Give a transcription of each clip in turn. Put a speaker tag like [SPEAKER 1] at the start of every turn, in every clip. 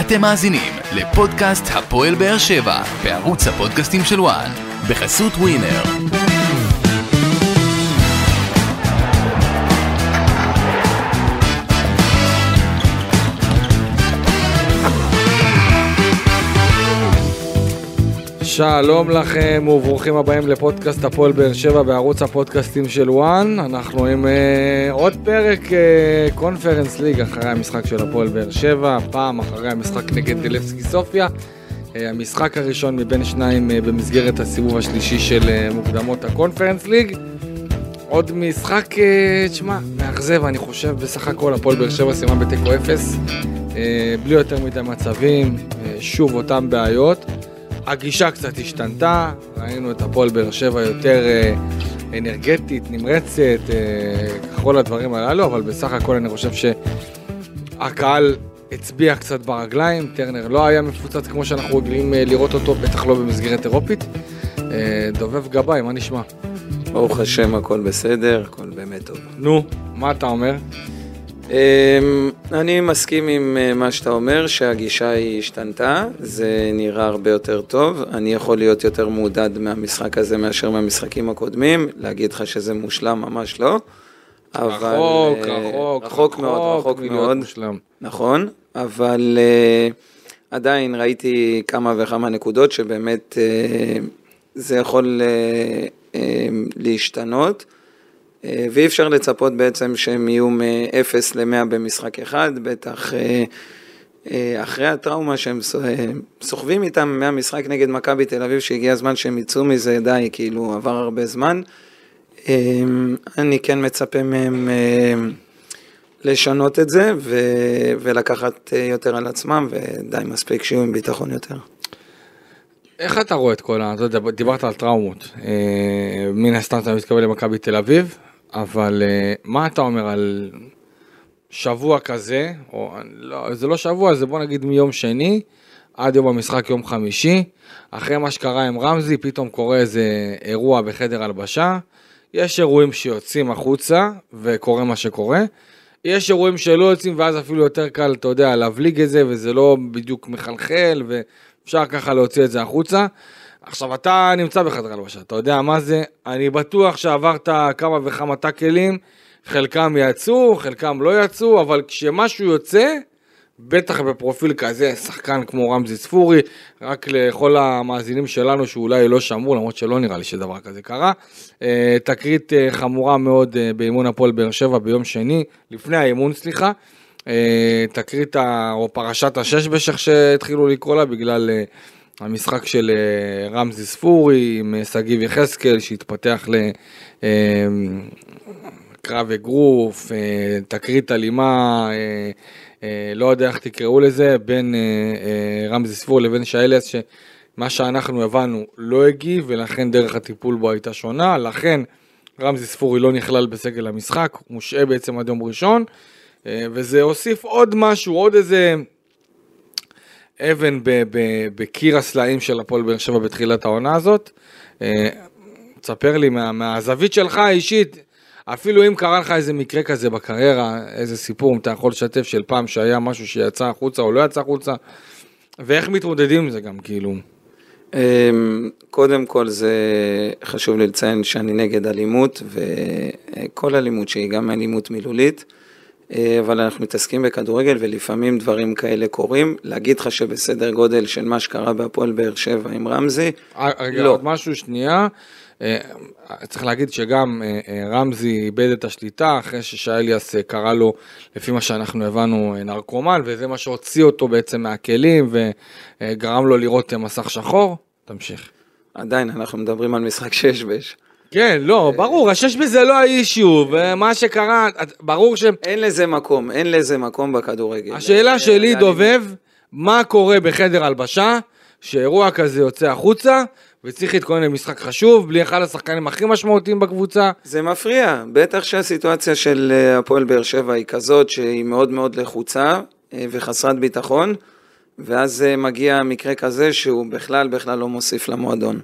[SPEAKER 1] אתם מאזינים לפודקאסט הפועל באר שבע בערוץ הפודקאסטים של וואן בחסות ווינר.
[SPEAKER 2] שלום לכם וברוכים הבאים לפודקאסט הפועל באר שבע בערוץ הפודקאסטים של וואן. אנחנו עם uh, עוד פרק קונפרנס uh, ליג אחרי המשחק של הפועל באר שבע, פעם אחרי המשחק נגד דלפסקי סופיה. Uh, המשחק הראשון מבין שניים uh, במסגרת הסיבוב השלישי של uh, מוקדמות הקונפרנס ליג. עוד משחק, תשמע, מאכזב אני חושב בסך הכל הפועל באר שבע סיימה בתיקו אפס, uh, בלי יותר מדי מצבים, uh, שוב אותם בעיות. הגישה קצת השתנתה, ראינו את הפועל באר שבע יותר אה, אנרגטית, נמרצת, אה, כל הדברים הללו, אבל בסך הכל אני חושב שהקהל הצביע קצת ברגליים, טרנר לא היה מפוצץ כמו שאנחנו רגילים אה, לראות אותו, בטח לא במסגרת אירופית. דובב גבאי, מה נשמע?
[SPEAKER 3] ברוך השם, הכל בסדר, הכל באמת טוב.
[SPEAKER 2] נו, מה אתה אומר?
[SPEAKER 3] אמ, אני מסכים עם אה, מה שאתה אומר, שהגישה היא השתנתה, זה נראה הרבה יותר טוב. אני יכול להיות יותר מעודד מהמשחק הזה מאשר מהמשחקים הקודמים, להגיד לך שזה מושלם, ממש לא.
[SPEAKER 2] אבל... רחוק, רחוק,
[SPEAKER 3] רחוק, רחוק מאוד, רחוק מאוד. מושלם. נכון, אבל uh, עדיין ראיתי כמה וכמה נקודות שבאמת זה יכול להשתנות. אה, ואי אפשר לצפות בעצם שהם יהיו מ-0 ל-100 במשחק אחד, בטח אה, אה, אחרי הטראומה שהם סוחבים איתם מהמשחק נגד מכבי תל אביב, שהגיע הזמן שהם יצאו מזה, די, כאילו עבר הרבה זמן. אני כן מצפה מהם לשנות את זה ו- ולקחת יותר על עצמם, ודי מספיק שיהיו עם ביטחון יותר.
[SPEAKER 2] איך אתה רואה את כל ה... אתה יודע, דיברת על טראומות. מן הסתם אתה מתכוון למכבי תל אביב, אבל uh, מה אתה אומר על שבוע כזה, או לא, זה לא שבוע, זה בוא נגיד מיום שני עד יום המשחק יום חמישי, אחרי מה שקרה עם רמזי, פתאום קורה איזה אירוע בחדר הלבשה, יש אירועים שיוצאים החוצה וקורה מה שקורה, יש אירועים שלא יוצאים ואז אפילו יותר קל, אתה יודע, להבליג את זה וזה לא בדיוק מחלחל ואפשר ככה להוציא את זה החוצה. עכשיו אתה נמצא בחדר הלבשה, אתה יודע מה זה, אני בטוח שעברת כמה וכמה טאקלים, חלקם יצאו, חלקם לא יצאו, אבל כשמשהו יוצא, בטח בפרופיל כזה, שחקן כמו רמזי ספורי, רק לכל המאזינים שלנו שאולי לא שמעו, למרות שלא נראה לי שדבר כזה קרה. אה, תקרית אה, חמורה מאוד אה, באימון הפועל באר שבע ביום שני, לפני האימון סליחה. תקרית או פרשת השש בשך שהתחילו לקרוא לה בגלל המשחק של אה, רמזי ספורי עם אה, שגיב יחזקאל שהתפתח לקרב אה, אגרוף, תקרית אלימה, לא יודע איך תקראו לזה, בין רמזי ספורי לבין שיילס, שמה שאנחנו הבנו לא הגיב ולכן דרך הטיפול בו הייתה שונה, לכן רמזי ספורי לא נכלל בסגל המשחק, מושעה בעצם עד יום ראשון, וזה הוסיף עוד משהו, עוד איזה... אבן בקיר הסלעים של הפועל באר שבע בתחילת העונה הזאת. אה, תספר לי מה, מהזווית שלך האישית, אפילו אם קרה לך איזה מקרה כזה בקריירה, איזה סיפור, אם אתה יכול לשתף של פעם שהיה משהו שיצא החוצה או לא יצא החוצה, ואיך מתמודדים עם זה גם, כאילו.
[SPEAKER 3] אמ, קודם כל זה חשוב לי לציין שאני נגד אלימות, וכל אלימות שהיא גם אלימות מילולית. אה, אבל אנחנו מתעסקים בכדורגל ולפעמים דברים כאלה קורים. להגיד לך שבסדר גודל של מה שקרה בהפועל באר שבע עם רמזי,
[SPEAKER 2] אה, רגע, לא. עוד משהו שנייה. אה, צריך להגיד שגם רמזי איבד את השליטה אחרי ששייליאס קרא לו, לפי מה שאנחנו הבנו, נרקומן, וזה מה שהוציא אותו בעצם מהכלים וגרם לו לראות מסך שחור. תמשיך.
[SPEAKER 3] עדיין, אנחנו מדברים על משחק שש בש.
[SPEAKER 2] כן, לא, ברור, השש בזה לא האישיו, ומה שקרה, ברור ש...
[SPEAKER 3] אין לזה מקום, אין לזה מקום בכדורגל.
[SPEAKER 2] השאלה שלי, דובב, מה קורה בחדר הלבשה, שאירוע כזה יוצא החוצה, וצריך להתכונן למשחק חשוב, בלי אחד השחקנים הכי משמעותיים בקבוצה.
[SPEAKER 3] זה מפריע, בטח שהסיטואציה של אה, הפועל באר שבע היא כזאת שהיא מאוד מאוד לחוצה אה, וחסרת ביטחון, ואז אה, מגיע מקרה כזה שהוא בכלל בכלל לא מוסיף למועדון.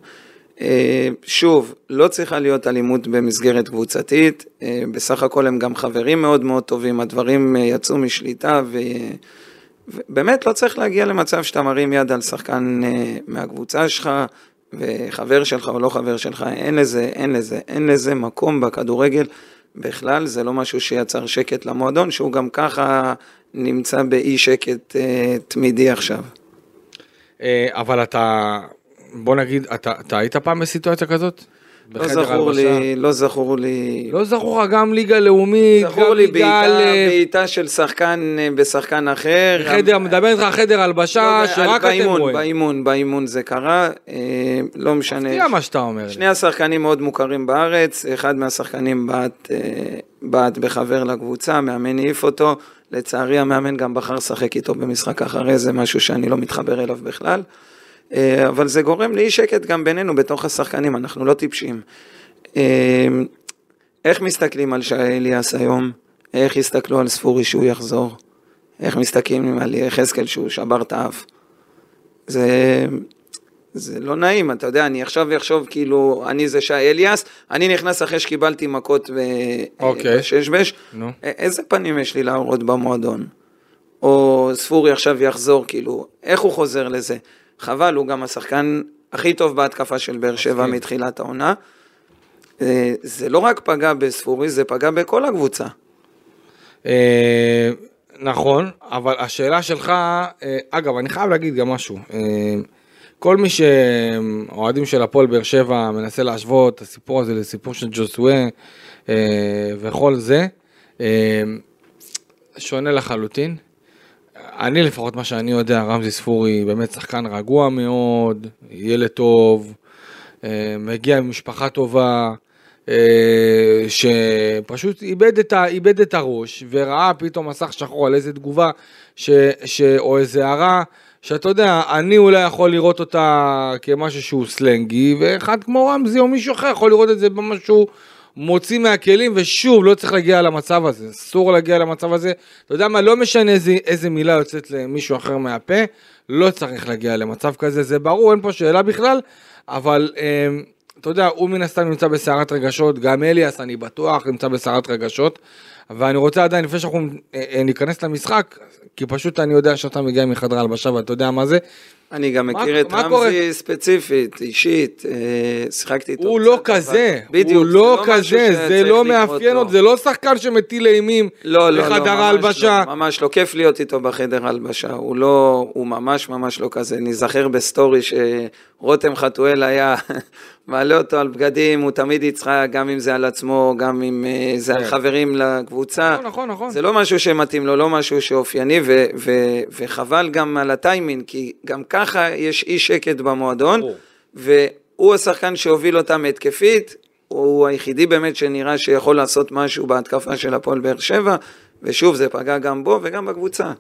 [SPEAKER 3] אה, שוב, לא צריכה להיות אלימות במסגרת קבוצתית, אה, בסך הכל הם גם חברים מאוד מאוד טובים, הדברים אה, יצאו משליטה באמת לא צריך להגיע למצב שאתה מרים יד על שחקן מהקבוצה שלך, וחבר שלך או לא חבר שלך, אין לזה, אין לזה, אין לזה מקום בכדורגל. בכלל, זה לא משהו שיצר שקט למועדון, שהוא גם ככה נמצא באי שקט תמידי עכשיו.
[SPEAKER 2] אבל אתה, בוא נגיד, אתה, אתה היית פעם בסיטואציה כזאת?
[SPEAKER 3] לא זכור לי, לא זכור לי.
[SPEAKER 2] לא זכור לך גם ליגה לאומית,
[SPEAKER 3] זכור לי בעיטה של שחקן אה, בשחקן אחר.
[SPEAKER 2] חדר, מדבר איתך חדר הלבשה, לא, שרק אתם רואים.
[SPEAKER 3] באימון, באימון זה קרה, אה, לא משנה.
[SPEAKER 2] מפתיע מה שאתה אומר.
[SPEAKER 3] שני השחקנים מאוד מוכרים בארץ, אחד מהשחקנים בעט, אה, בחבר לקבוצה, מאמן העיף אותו. לצערי המאמן גם בחר לשחק איתו במשחק אחרי זה, משהו שאני לא מתחבר אליו בכלל. אה, אבל זה גורם לאי שקט גם בינינו, בתוך השחקנים, אנחנו לא טיפשים. אה, איך מסתכלים על שי אליאס היום? איך יסתכלו על ספורי שהוא יחזור? איך מסתכלים על יחזקאל שהוא שבר את האף? זה, זה לא נעים, אתה יודע, אני עכשיו אחשוב כאילו, אני זה שי אליאס, אני נכנס אחרי שקיבלתי מכות
[SPEAKER 2] אוקיי.
[SPEAKER 3] בששבש, okay. איזה פנים יש לי להראות במועדון? או ספורי עכשיו יחזור, כאילו, איך הוא חוזר לזה? חבל, הוא גם השחקן הכי טוב בהתקפה של באר שבע מתחילת העונה. אה, זה לא רק פגע בספורי, זה פגע בכל הקבוצה.
[SPEAKER 2] אה, נכון, אבל השאלה שלך, אה, אגב, אני חייב להגיד גם משהו. כל מי שאוהדים של הפועל באר שבע מנסה להשוות את הסיפור הזה לסיפור של ג'וסווה וכל זה, שונה לחלוטין. אני לפחות מה שאני יודע, רמזי ספורי באמת שחקן רגוע מאוד, ילד טוב, אה, מגיע ממשפחה טובה, אה, שפשוט איבד את, ה, איבד את הראש וראה פתאום מסך שחור על איזה תגובה ש, ש, או איזה הערה שאתה יודע, אני אולי יכול לראות אותה כמשהו שהוא סלנגי ואחד כמו רמזי או מישהו אחר יכול לראות את זה במשהו מוציא מהכלים, ושוב, לא צריך להגיע למצב הזה, אסור להגיע למצב הזה. אתה יודע מה, לא משנה איזה, איזה מילה יוצאת למישהו אחר מהפה, לא צריך להגיע למצב כזה, זה ברור, אין פה שאלה בכלל, אבל אה, אתה יודע, הוא מן הסתם נמצא בסערת רגשות, גם אליאס, אני בטוח, נמצא בסערת רגשות, ואני רוצה עדיין, לפני שאנחנו אה, אה, ניכנס למשחק, כי פשוט אני יודע שאתה מגיע מחדר הלבשה ואתה יודע מה זה,
[SPEAKER 3] אני גם מכיר את רמזי ספציפית, אישית, אה, שיחקתי איתו.
[SPEAKER 2] הוא לא כזה, בדיוק, הוא לא, לא כזה, זה לא מאפיין אותו, זה לא שחקן שמטיל אימים לא, לא, לחדר ההלבשה.
[SPEAKER 3] לא, ממש לא, כיף להיות איתו בחדר ההלבשה, הוא לא, הוא ממש ממש לא כזה. נזכר ב story שרותם חתואל היה מעלה אותו על בגדים, הוא תמיד יצחק, גם אם זה על עצמו, גם אם אה, זה על כן. חברים לקבוצה.
[SPEAKER 2] נכון, נכון, נכון.
[SPEAKER 3] זה לא משהו שמתאים לו, לא משהו שאופייני, וחבל גם על הטיימינג, כי גם ככה יש אי שקט במועדון, והוא השחקן שהוביל אותם התקפית, הוא היחידי באמת שנראה שיכול לעשות משהו בהתקפה של הפועל באר שבע, ושוב, זה פגע גם בו וגם בקבוצה.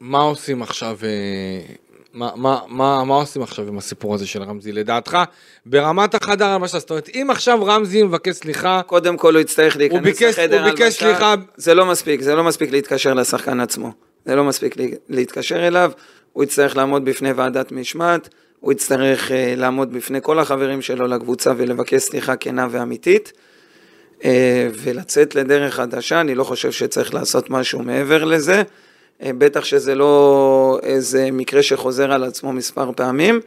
[SPEAKER 2] מה עושים עכשיו אה, מה, מה, מה, מה עושים עכשיו עם הסיפור הזה של רמזי לדעתך? ברמת החדר הלבשה, זאת אומרת, אם עכשיו רמזי מבקש סליחה...
[SPEAKER 3] קודם כל הוא יצטרך להיכנס
[SPEAKER 2] ביקש, לחדר הלבשה. סליחה...
[SPEAKER 3] זה לא מספיק, זה לא מספיק להתקשר לשחקן עצמו. זה לא מספיק להתקשר אליו, הוא יצטרך לעמוד בפני ועדת משמעת, הוא יצטרך uh, לעמוד בפני כל החברים שלו לקבוצה ולבקש סליחה כנה ואמיתית. uh, ולצאת לדרך חדשה, אני לא חושב שצריך לעשות משהו מעבר לזה. אה, בטח שזה לא איזה מקרה שחוזר על עצמו מספר פעמים.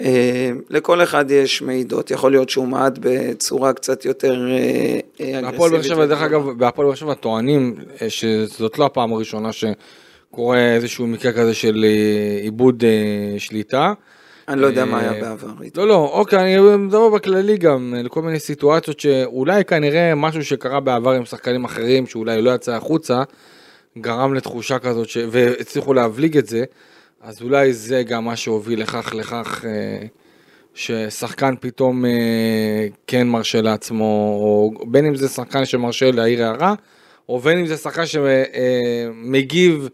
[SPEAKER 3] אה, לכל אחד יש מעידות, יכול להיות שהוא מעד בצורה קצת יותר אה,
[SPEAKER 2] אגרסיבית. בהפועל באר שבע, דרך אגב, בהפועל באר שבע טוענים שזאת לא הפעם הראשונה שקורה איזשהו מקרה כזה של עיבוד שליטה.
[SPEAKER 3] אני לא יודע מה היה בעבר.
[SPEAKER 2] לא, לא, אוקיי, אני מדבר בכללי גם, לכל מיני סיטואציות שאולי כנראה משהו שקרה בעבר עם שחקנים אחרים, שאולי לא יצא החוצה. גרם לתחושה כזאת, ש... והצליחו להבליג את זה, אז אולי זה גם מה שהוביל לכך, לכך אה, ששחקן פתאום אה, כן מרשה לעצמו, או בין אם זה שחקן שמרשה להעיר הערה, או בין אם זה שחקן שמגיב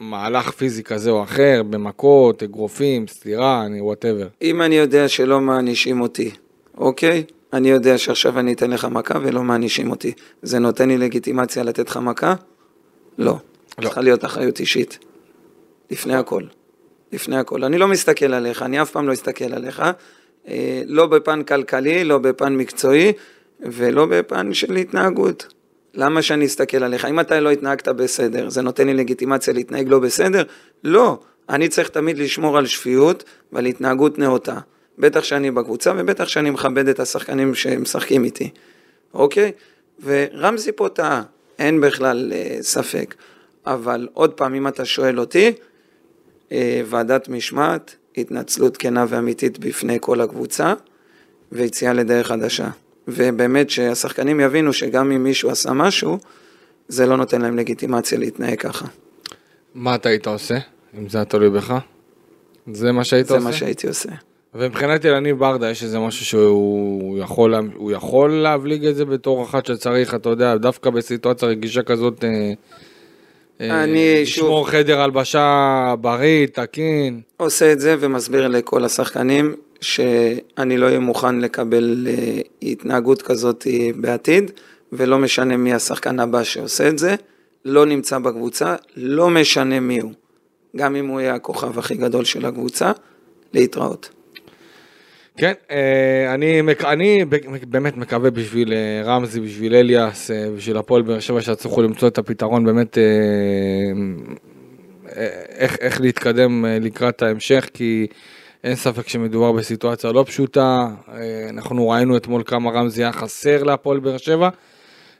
[SPEAKER 2] במהלך פיזי כזה או אחר, במכות, אגרופים, סטירה, אני וואטאבר.
[SPEAKER 3] אם אני יודע שלא מענישים אותי, אוקיי? אני יודע שעכשיו אני אתן לך מכה ולא מענישים אותי. זה נותן לי לגיטימציה לתת לך מכה? לא. לא. צריכה להיות אחריות אישית. לפני הכל. לפני הכל. אני לא מסתכל עליך, אני אף פעם לא אסתכל עליך. אה, לא בפן כלכלי, לא בפן מקצועי, ולא בפן של התנהגות. למה שאני אסתכל עליך? אם אתה לא התנהגת בסדר, זה נותן לי לגיטימציה להתנהג לא בסדר? לא. אני צריך תמיד לשמור על שפיות ועל התנהגות נאותה. בטח שאני בקבוצה ובטח שאני מכבד את השחקנים שמשחקים איתי, אוקיי? ורמזי פה טעה, אין בכלל אה, ספק. אבל עוד פעם, אם אתה שואל אותי, אה, ועדת משמעת, התנצלות כנה ואמיתית בפני כל הקבוצה, ויציאה לדרך חדשה. ובאמת שהשחקנים יבינו שגם אם מישהו עשה משהו, זה לא נותן להם לגיטימציה להתנהג ככה.
[SPEAKER 2] מה אתה היית עושה, אם זה היה תלוי בך? זה מה שהיית
[SPEAKER 3] זה
[SPEAKER 2] עושה?
[SPEAKER 3] מה שהייתי עושה.
[SPEAKER 2] ומבחינת ילניב ברדה יש איזה משהו שהוא יכול, יכול להבליג את זה בתור אחת שצריך, אתה יודע, דווקא בסיטואציה רגישה כזאת, אה, אה,
[SPEAKER 3] אני
[SPEAKER 2] לשמור
[SPEAKER 3] שוב-
[SPEAKER 2] חדר הלבשה בריא, תקין.
[SPEAKER 3] עושה את זה ומסביר לכל השחקנים שאני לא אהיה מוכן לקבל אה, התנהגות כזאת אה, בעתיד, ולא משנה מי השחקן הבא שעושה את זה, לא נמצא בקבוצה, לא משנה מי הוא. גם אם הוא יהיה הכוכב הכי גדול של הקבוצה, להתראות.
[SPEAKER 2] כן, אה, אני, אני באמת מקווה בשביל רמזי, בשביל אליאס, בשביל הפועל באר שבע, שיצליחו למצוא את הפתרון באמת, איך, איך להתקדם לקראת ההמשך, כי אין ספק שמדובר בסיטואציה לא פשוטה. אה, אנחנו ראינו אתמול כמה רמזי היה חסר להפועל באר שבע.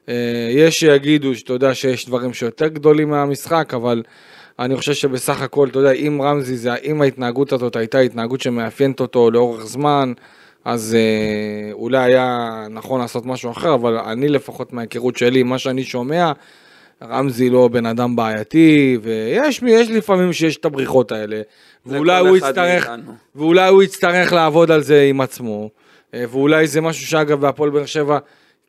[SPEAKER 2] אה, יש שיגידו שאתה יודע שיש דברים שיותר גדולים מהמשחק, אבל אני חושב שבסך הכל, אתה יודע, אם רמזי, זה, אם ההתנהגות הזאת הייתה התנהגות שמאפיינת אותו לאורך זמן, אז אה, אולי היה נכון לעשות משהו אחר, אבל אני לפחות מההיכרות שלי, מה שאני שומע, רמזי לא בן אדם בעייתי, ויש יש לפעמים שיש את הבריחות האלה, ואולי הוא יצטרך. ואולי הוא יצטרך לעבוד על זה עם עצמו, אה, ואולי זה משהו שאגב בהפועל באר שבע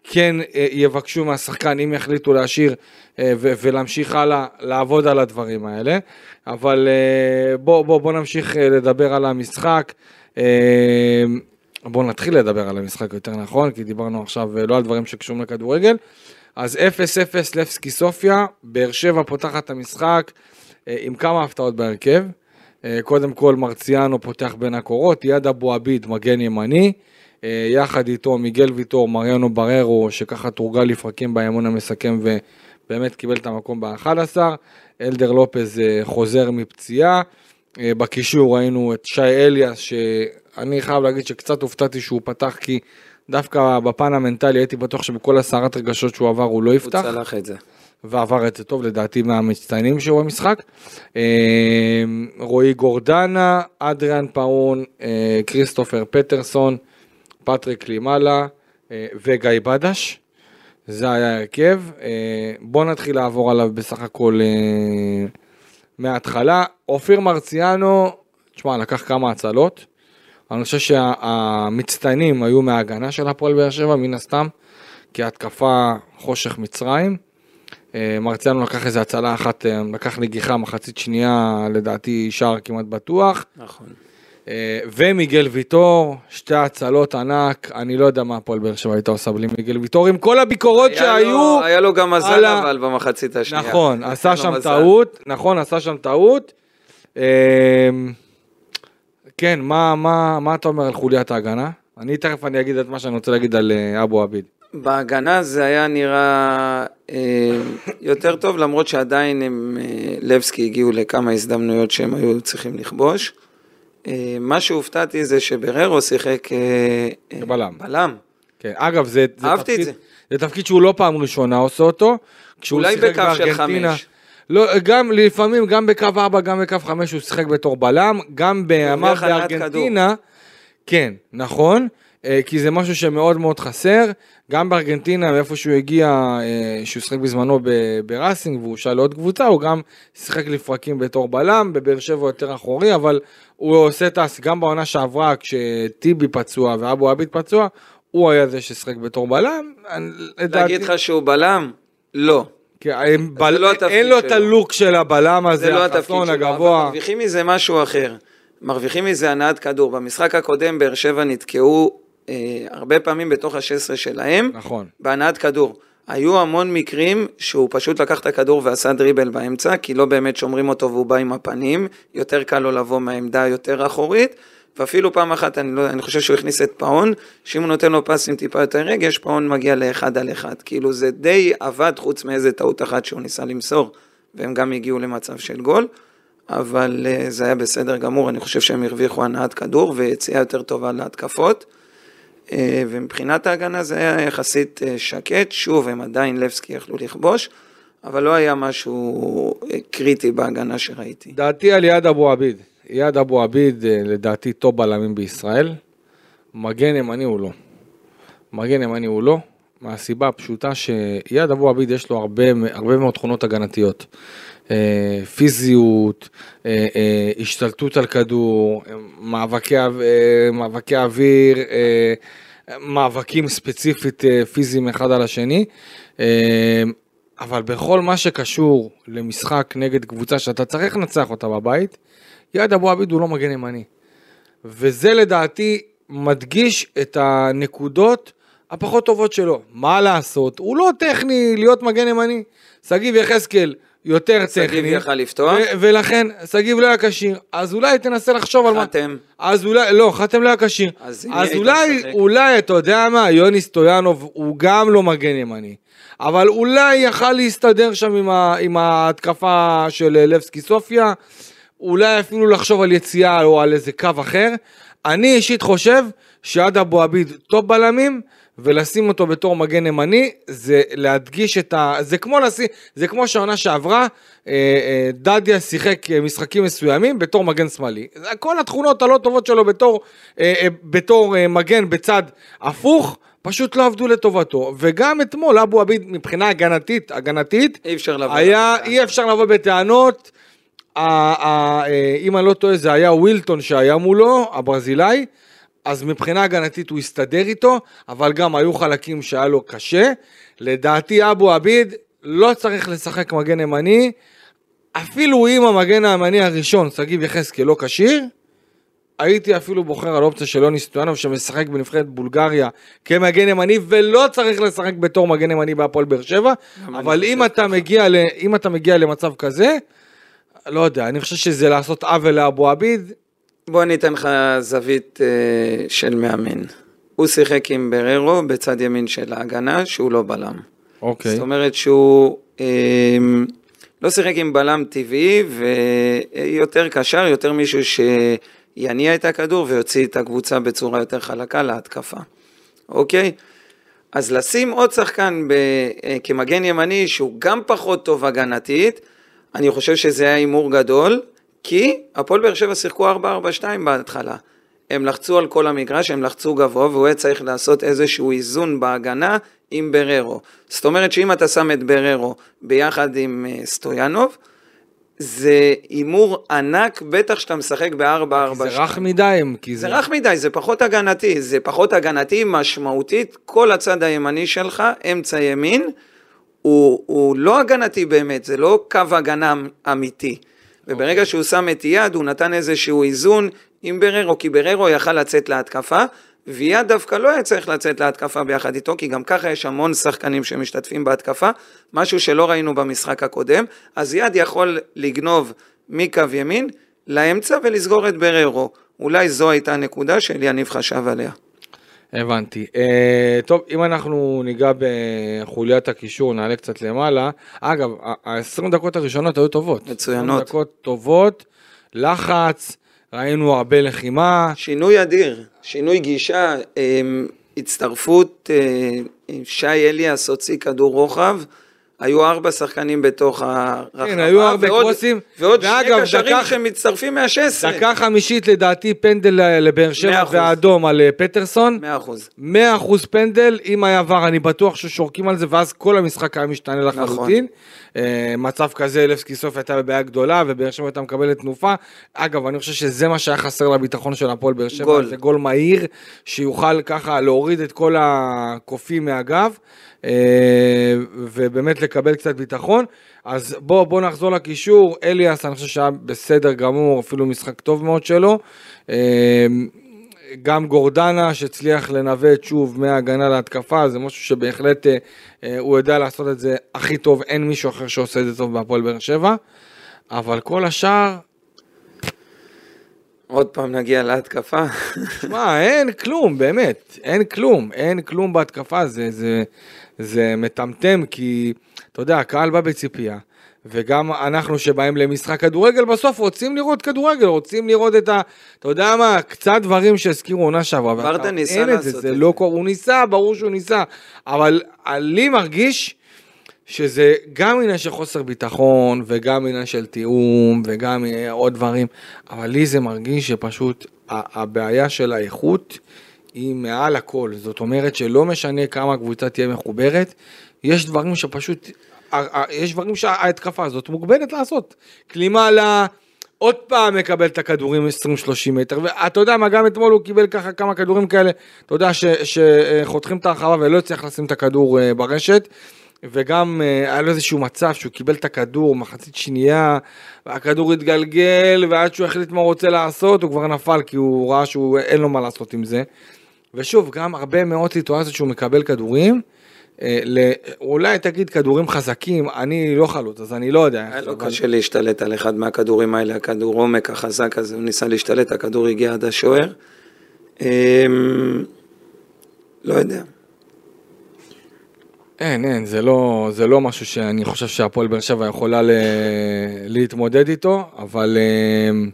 [SPEAKER 2] כן אה, יבקשו מהשחקן אם יחליטו להשאיר אה, ולהמשיך הלאה לעבוד על הדברים האלה, אבל בוא, בוא, בוא נמשיך לדבר על המשחק. אה, בוא נתחיל לדבר על המשחק יותר נכון, כי דיברנו עכשיו לא על דברים שקשורים לכדורגל. אז 0-0 לבסקי סופיה, באר שבע פותחת את המשחק אה, עם כמה הפתעות בהרכב. אה, קודם כל מרציאנו פותח בין הקורות, יד אבו עביד מגן ימני, אה, יחד איתו מיגל ויטור, מריאנו בררו, שככה תורגל לפרקים באמון המסכם ובאמת קיבל את המקום ב-11, הלדר לופז חוזר מפציעה, בקישור ראינו את שי אליאס, שאני חייב להגיד שקצת הופתעתי שהוא פתח, כי דווקא בפן המנטלי הייתי בטוח שבכל הסערת רגשות שהוא עבר הוא לא
[SPEAKER 3] הוא
[SPEAKER 2] יפתח.
[SPEAKER 3] צלח את זה.
[SPEAKER 2] ועבר את זה טוב, לדעתי מהמצטיינים שהוא במשחק. אה, רועי גורדנה, אדריאן פאון, אה, כריסטופר פטרסון, פטריק קלימאלה אה, וגיא בדש. זה היה ההרכב. אה, בואו נתחיל לעבור עליו בסך הכל מההתחלה. אופיר מרציאנו, תשמע, לקח כמה הצלות. אני חושב שהמצטיינים היו מההגנה של הפועל באר שבע, מן הסתם, כי התקפה חושך מצרים. אה, מרציאנו לקח איזה הצלה אחת, אה, לקח נגיחה מחצית שנייה, לדעתי שער כמעט בטוח.
[SPEAKER 3] נכון.
[SPEAKER 2] אה, ומיגל ויטור, שתי הצלות ענק, אני לא יודע מה הפועל באר שבע הייתה עושה בלי מיגל ויטור, עם כל הביקורות
[SPEAKER 3] היה
[SPEAKER 2] שהיו.
[SPEAKER 3] לו- היה לו גם מזל
[SPEAKER 2] ה-
[SPEAKER 3] אבל במחצית השנייה.
[SPEAKER 2] נכון, עשה שם
[SPEAKER 3] מזל.
[SPEAKER 2] טעות, נכון, עשה שם טעות. כן, מה, מה, מה אתה אומר על חוליית ההגנה? אני תכף אני אגיד את מה שאני רוצה להגיד על אה, אבו עביד.
[SPEAKER 3] בהגנה זה היה נראה אה, יותר טוב, למרות שעדיין הם, אה, לבסקי הגיעו לכמה הזדמנויות שהם היו צריכים לכבוש. אה, מה שהופתעתי זה שבררו שיחק אה, אה,
[SPEAKER 2] בלם.
[SPEAKER 3] בלם.
[SPEAKER 2] כן, אגב, זה, זה, תפקיד,
[SPEAKER 3] זה.
[SPEAKER 2] זה תפקיד שהוא לא פעם ראשונה עושה אותו. כשהוא
[SPEAKER 3] אולי
[SPEAKER 2] שיחק
[SPEAKER 3] בקו של
[SPEAKER 2] בארגנטינה-
[SPEAKER 3] חמש.
[SPEAKER 2] לא, גם לפעמים, גם בקו 4, גם בקו 5 הוא שיחק בתור בלם, גם
[SPEAKER 3] הנעת
[SPEAKER 2] בארגנטינה, כן, נכון, אה, כי זה משהו שמאוד מאוד חסר, גם בארגנטינה, מאיפה שהוא הגיע, אה, שהוא שיחק בזמנו בראסינג והוא שאל לעוד קבוצה, הוא גם שיחק לפרקים בתור בלם, בבאר שבע יותר אחורי, אבל הוא עושה הס... גם בעונה שעברה, כשטיבי פצוע ואבו עביד פצוע, הוא היה זה ששיחק בתור בלם,
[SPEAKER 3] להגיד לך שהוא בלם? לא.
[SPEAKER 2] כי הם בל...
[SPEAKER 3] לא
[SPEAKER 2] אין לו את. הלוק של הבלם הזה,
[SPEAKER 3] זה לא
[SPEAKER 2] החסון, הגבוה.
[SPEAKER 3] מרוויחים מזה משהו אחר. מרוויחים מזה הנעת כדור. במשחק הקודם באר שבע נתקעו אה, הרבה פעמים בתוך ה-16 שלהם,
[SPEAKER 2] נכון.
[SPEAKER 3] בהנעת כדור. היו המון מקרים שהוא פשוט לקח את הכדור ועשה דריבל באמצע, כי לא באמת שומרים אותו והוא בא עם הפנים, יותר קל לו לבוא מהעמדה היותר אחורית, ואפילו פעם אחת אני, לא, אני חושב שהוא הכניס את פאון, שאם הוא נותן לו פס עם טיפה יותר רגש, פאון מגיע לאחד על אחד. כאילו זה די עבד חוץ מאיזה טעות אחת שהוא ניסה למסור, והם גם הגיעו למצב של גול, אבל uh, זה היה בסדר גמור, אני חושב שהם הרוויחו הנעת כדור ויציאה יותר טובה להתקפות. Uh, ומבחינת ההגנה זה היה יחסית uh, שקט, שוב, הם עדיין לבסקי יכלו לכבוש. אבל לא היה משהו קריטי בהגנה שראיתי.
[SPEAKER 2] דעתי על יד אבו עביד. יד אבו עביד אה, לדעתי טוב בלמים בישראל. מגן ימני הוא לא. מגן ימני הוא לא, מהסיבה הפשוטה שיד אבו עביד יש לו הרבה, הרבה מאוד תכונות הגנתיות. אה, פיזיות, אה, השתלטות על כדור, מאבקי, מאבקי אוויר, מאבקים ספציפית פיזיים אחד על השני. אבל בכל מה שקשור למשחק נגד קבוצה שאתה צריך לנצח אותה בבית, יעד אבו עביד הוא לא מגן ימני. וזה לדעתי מדגיש את הנקודות הפחות טובות שלו. מה לעשות? הוא לא טכני להיות מגן ימני. שגיב יחזקאל יותר טכני.
[SPEAKER 3] שגיב יכל לפתוח.
[SPEAKER 2] ולכן, שגיב לא היה כשיר. אז אולי תנסה לחשוב על
[SPEAKER 3] מה... חתם.
[SPEAKER 2] אז אולי, לא, חתם לא היה כשיר. אז, אז אולי, אולי, אתה יודע מה, יוני סטויאנוב הוא גם לא מגן ימני. אבל אולי יכל להסתדר שם עם, ה, עם ההתקפה של לבסקי סופיה, אולי אפילו לחשוב על יציאה או על איזה קו אחר. אני אישית חושב שעד אבו עביד טוב בלמים, ולשים אותו בתור מגן ימני, זה להדגיש את ה... זה כמו לשים, זה כמו שהעונה שעברה, אה, אה, דדיה שיחק משחקים מסוימים בתור מגן שמאלי. כל התכונות הלא טובות שלו בתור, אה, בתור מגן בצד הפוך, פשוט לא עבדו לטובתו, וגם אתמול אבו עביד מבחינה הגנתית, הגנתית,
[SPEAKER 3] אי אפשר לבוא,
[SPEAKER 2] היה, אי אפשר לבוא בטענות, אם אני לא טועה זה היה ווילטון שהיה מולו, הברזילאי, אז מבחינה הגנתית הוא הסתדר איתו, אבל גם היו חלקים שהיה לו קשה. לדעתי אבו עביד לא צריך לשחק מגן ימני, אפילו אם המגן הימני הראשון, שגיב יחזקאל, לא כשיר, הייתי אפילו בוחר על אופציה של יוני סטויאנוב שמשחק בנבחרת בולגריה כמגן ימני ולא צריך לשחק בתור מגן ימני בהפועל באר שבע, אבל אם אתה, מגיע ל, אם אתה מגיע למצב כזה, לא יודע, אני חושב שזה לעשות עוול לאבו עביד.
[SPEAKER 3] בוא אני אתן לך זווית אה, של מאמן. הוא שיחק עם בררו בצד ימין של ההגנה שהוא לא בלם.
[SPEAKER 2] אוקיי.
[SPEAKER 3] זאת אומרת שהוא אה, לא שיחק עם בלם טבעי ויותר קשר, יותר מישהו ש... יניע את הכדור ויוציא את הקבוצה בצורה יותר חלקה להתקפה, אוקיי? אז לשים עוד שחקן ב, אה, כמגן ימני שהוא גם פחות טוב הגנתית, אני חושב שזה היה הימור גדול, כי הפועל באר שבע שיחקו 4-4-2 בהתחלה. הם לחצו על כל המגרש, הם לחצו גבוה, והוא היה צריך לעשות איזשהו איזון בהגנה עם בררו. זאת אומרת שאם אתה שם את בררו ביחד עם אה, סטויאנוב, זה הימור ענק, בטח שאתה משחק ב-4-4.
[SPEAKER 2] זה רך מדי,
[SPEAKER 3] כי זה... זה רך מדי, זה פחות הגנתי, זה פחות הגנתי משמעותית, כל הצד הימני שלך, אמצע ימין, הוא, הוא לא הגנתי באמת, זה לא קו הגנה אמיתי. וברגע okay. אוקיי. שהוא שם את יד, הוא נתן איזשהו איזון עם בררו, כי בררו יכל לצאת להתקפה, ויד דווקא לא היה צריך לצאת להתקפה ביחד איתו, כי גם ככה יש המון שחקנים שמשתתפים בהתקפה, משהו שלא ראינו במשחק הקודם, אז יד יכול לגנוב מקו ימין לאמצע ולסגור את בררו. אולי זו הייתה הנקודה שאליניב חשב עליה.
[SPEAKER 2] הבנתי. Uh, טוב, אם אנחנו ניגע בחוליית הקישור, נעלה קצת למעלה. אגב, ה-20 דקות הראשונות היו טובות.
[SPEAKER 3] מצוינות.
[SPEAKER 2] 20 דקות טובות, לחץ, ראינו הרבה לחימה.
[SPEAKER 3] שינוי אדיר, שינוי גישה, אמ, הצטרפות, אה, שי אליאס הוציא כדור רוחב. היו ארבע שחקנים בתוך הרחבה.
[SPEAKER 2] כן, היו הרבה קרוסים.
[SPEAKER 3] ועוד שני קשרים שמצטרפים מה-16.
[SPEAKER 2] דקה חמישית לדעתי פנדל לבאר שבע ואדום על אה, פטרסון.
[SPEAKER 3] מאה אחוז.
[SPEAKER 2] מאה אחוז פנדל, אם היה ור אני בטוח ששורקים על זה ואז כל המשחק היה משתנה לחלוטין. נכון. אה, מצב כזה, לבסקי סוף הייתה בבעיה גדולה, ובאר שבע הייתה מקבלת תנופה. אגב, אני חושב שזה מה שהיה חסר לביטחון של הפועל באר שבע, גול. זה גול מהיר, שיוכל ככה להוריד את כל הקופים מהגב, אה, ובאמת לקבל קצת ביטחון. אז בואו בוא נחזור לקישור, אליאס, אני חושב שהיה בסדר גמור, אפילו משחק טוב מאוד שלו. אה, גם גורדנה שהצליח לנווט שוב מההגנה להתקפה, זה משהו שבהחלט אה, אה, הוא יודע לעשות את זה הכי טוב, אין מישהו אחר שעושה את זה טוב בהפועל באר שבע, אבל כל השאר,
[SPEAKER 3] עוד פעם נגיע להתקפה.
[SPEAKER 2] שמע, אין כלום, באמת, אין כלום, אין כלום בהתקפה, זה, זה, זה מטמטם, כי, אתה יודע, הקהל בא בציפייה. וגם אנחנו שבאים למשחק כדורגל, בסוף רוצים לראות כדורגל, רוצים לראות את ה... אתה יודע מה, קצת דברים שהזכירו עונה שעברה.
[SPEAKER 3] ברדה ניסה לעשות את זה.
[SPEAKER 2] זה לא קורה, הוא ניסה, ברור שהוא ניסה, אבל לי מרגיש שזה גם עניין של חוסר ביטחון, וגם עניין של תיאום, וגם עוד דברים, אבל לי זה מרגיש שפשוט הבעיה של האיכות היא מעל הכל. זאת אומרת שלא משנה כמה הקבוצה תהיה מחוברת, יש דברים שפשוט יש דברים שההתקפה הזאת מוגבלת לעשות. קלימה עוד פעם מקבל את הכדורים 20-30 מטר, ואתה יודע מה, גם אתמול הוא קיבל ככה כמה כדורים כאלה, אתה יודע, שחותכים את הרחבה ולא הצליח לשים את הכדור אה, ברשת. וגם אה, היה לו איזשהו מצב שהוא קיבל את הכדור מחצית שנייה, והכדור התגלגל, ועד שהוא החליט מה הוא רוצה לעשות, הוא כבר נפל כי הוא ראה שאין לו מה לעשות עם זה. ושוב, גם הרבה מאוד סיטואציות שהוא מקבל כדורים, אה, אולי תגיד כדורים חזקים, אני לא חלוץ, אז אני לא יודע.
[SPEAKER 3] היה לו קשה להשתלט על אחד מהכדורים האלה, הכדור עומק החזק הזה, הוא ניסה להשתלט, הכדור הגיע עד השוער. אמ, לא יודע.
[SPEAKER 2] אין, אין, זה לא, זה לא משהו שאני חושב שהפועל באר שבע יכולה ל... להתמודד איתו, אבל... אמ,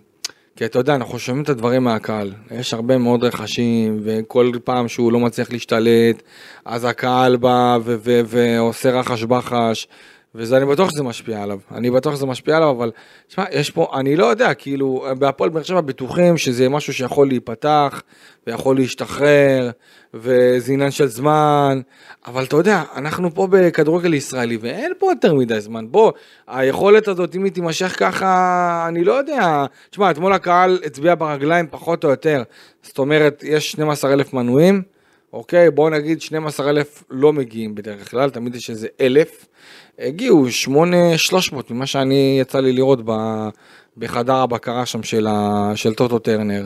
[SPEAKER 2] כי אתה יודע, אנחנו שומעים את הדברים מהקהל. יש הרבה מאוד רכשים, וכל פעם שהוא לא מצליח להשתלט, אז הקהל בא ועושה רחש בחש, וזה, אני בטוח שזה משפיע עליו. אני בטוח שזה משפיע עליו, אבל, תשמע, יש פה, אני לא יודע, כאילו, בהפועל באר שבע בטוחים שזה משהו שיכול להיפתח, ויכול להשתחרר, וזה עניין של זמן, אבל אתה יודע, אנחנו פה בכדורגל ישראלי, ואין פה יותר מדי זמן. בוא, היכולת הזאת, אם היא תימשך ככה, אני לא יודע. תשמע, אתמול הקהל הצביע ברגליים פחות או יותר. זאת אומרת, יש 12 אלף מנויים, אוקיי? בואו נגיד 12 אלף לא מגיעים בדרך כלל, תמיד יש איזה אלף. הגיעו 8,300 ממה שאני יצא לי לראות בחדר הבקרה שם של, ה, של טוטו טרנר.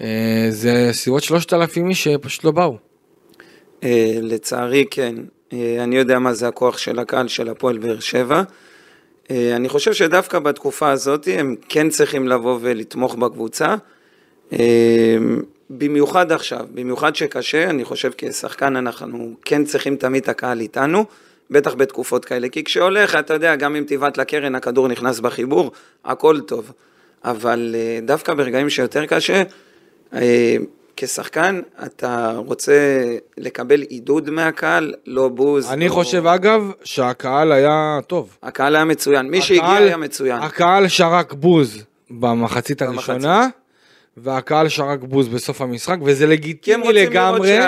[SPEAKER 2] אה, זה סביבות 3,000 איש שפשוט לא באו.
[SPEAKER 3] אה, לצערי כן, אה, אני יודע מה זה הכוח של הקהל של הפועל באר שבע. אני חושב שדווקא בתקופה הזאת הם כן צריכים לבוא ולתמוך בקבוצה. במיוחד עכשיו, במיוחד שקשה, אני חושב כשחקן אנחנו כן צריכים תמיד את הקהל איתנו. בטח בתקופות כאלה, כי כשהולך, אתה יודע, גם אם תבעט לקרן, הכדור נכנס בחיבור, הכל טוב. אבל אה, דווקא ברגעים שיותר קשה, אה, כשחקן, אתה רוצה לקבל עידוד מהקהל, לא בוז.
[SPEAKER 2] אני
[SPEAKER 3] לא...
[SPEAKER 2] חושב, אגב, שהקהל היה טוב.
[SPEAKER 3] הקהל היה מצוין, מי הקהל, שהגיע היה מצוין.
[SPEAKER 2] הקהל שרק בוז במחצית הראשונה. והקהל שרק בוז בסוף המשחק, וזה לגיטימי לגמרי.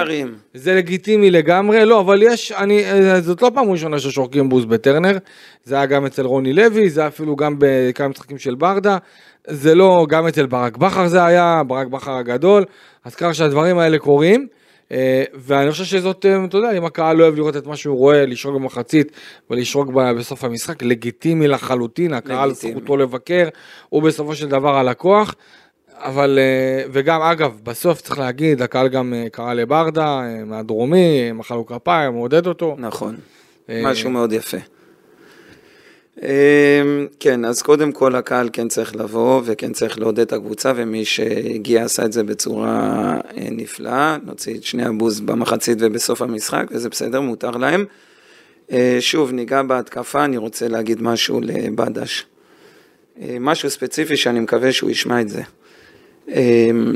[SPEAKER 2] זה לגיטימי לגמרי, לא, אבל יש, אני, זאת לא פעם ראשונה ששורקים בוז בטרנר, זה היה גם אצל רוני לוי, זה היה אפילו גם בכמה משחקים של ברדה, זה לא, גם אצל ברק בכר זה היה, ברק בכר הגדול, אז ככה שהדברים האלה קורים. אה, ואני חושב שזאת, אה, אתה יודע, אם הקהל לא אוהב לראות את מה שהוא רואה, לשרוק במחצית ולשרוק בסוף המשחק, לגיטימי לחלוטין, הקהל זכותו לבקר, הוא בסופו של דבר הלקוח. אבל, אה, וגם אגב, בסוף צריך להגיד, הקהל גם אה, קרא לברדה אה, מהדרומי, מחא לו כפיים, מעודד אותו.
[SPEAKER 3] נכון, משהו מאוד יפה. כן, אז קודם כל הקהל כן צריך לבוא וכן צריך לעודד את הקבוצה ומי שהגיע עשה את זה בצורה נפלאה, נוציא את שני הבוז במחצית ובסוף המשחק וזה בסדר, מותר להם. שוב, ניגע בהתקפה, אני רוצה להגיד משהו לבדש. משהו ספציפי שאני מקווה שהוא ישמע את זה. אמ,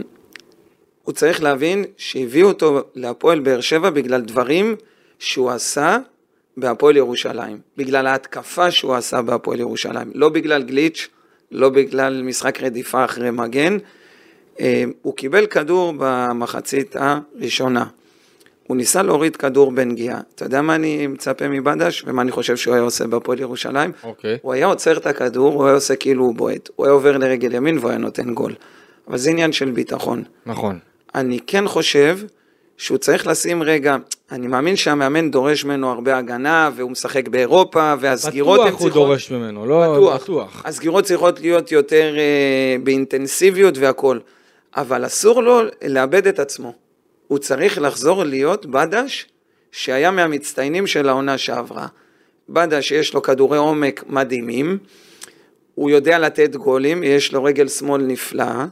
[SPEAKER 3] הוא צריך להבין שהביאו אותו להפועל באר שבע בגלל דברים שהוא עשה בהפועל ירושלים, בגלל ההתקפה שהוא עשה בהפועל ירושלים, לא בגלל גליץ', לא בגלל משחק רדיפה אחרי מגן, אמ, הוא קיבל כדור במחצית הראשונה. הוא ניסה להוריד כדור בנגיעה. אתה יודע מה אני מצפה מבדש ומה אני חושב שהוא היה עושה בהפועל ירושלים?
[SPEAKER 2] אוקיי. Okay.
[SPEAKER 3] הוא היה עוצר את הכדור, הוא היה עושה כאילו הוא בועט. הוא היה עובר לרגל ימין והוא היה נותן גול. אבל זה עניין של ביטחון.
[SPEAKER 2] נכון.
[SPEAKER 3] אני כן חושב שהוא צריך לשים רגע, אני מאמין שהמאמן דורש ממנו הרבה הגנה, והוא משחק באירופה, והסגירות
[SPEAKER 2] הן צריכות... בטוח הוא דורש ממנו, לא בטוח. בטוח.
[SPEAKER 3] הסגירות צריכות להיות יותר אה, באינטנסיביות והכול, אבל אסור לו לאבד את עצמו. הוא צריך לחזור להיות בדש שהיה מהמצטיינים של העונה שעברה. בדש יש לו כדורי עומק מדהימים, הוא יודע לתת גולים, יש לו רגל שמאל נפלאה,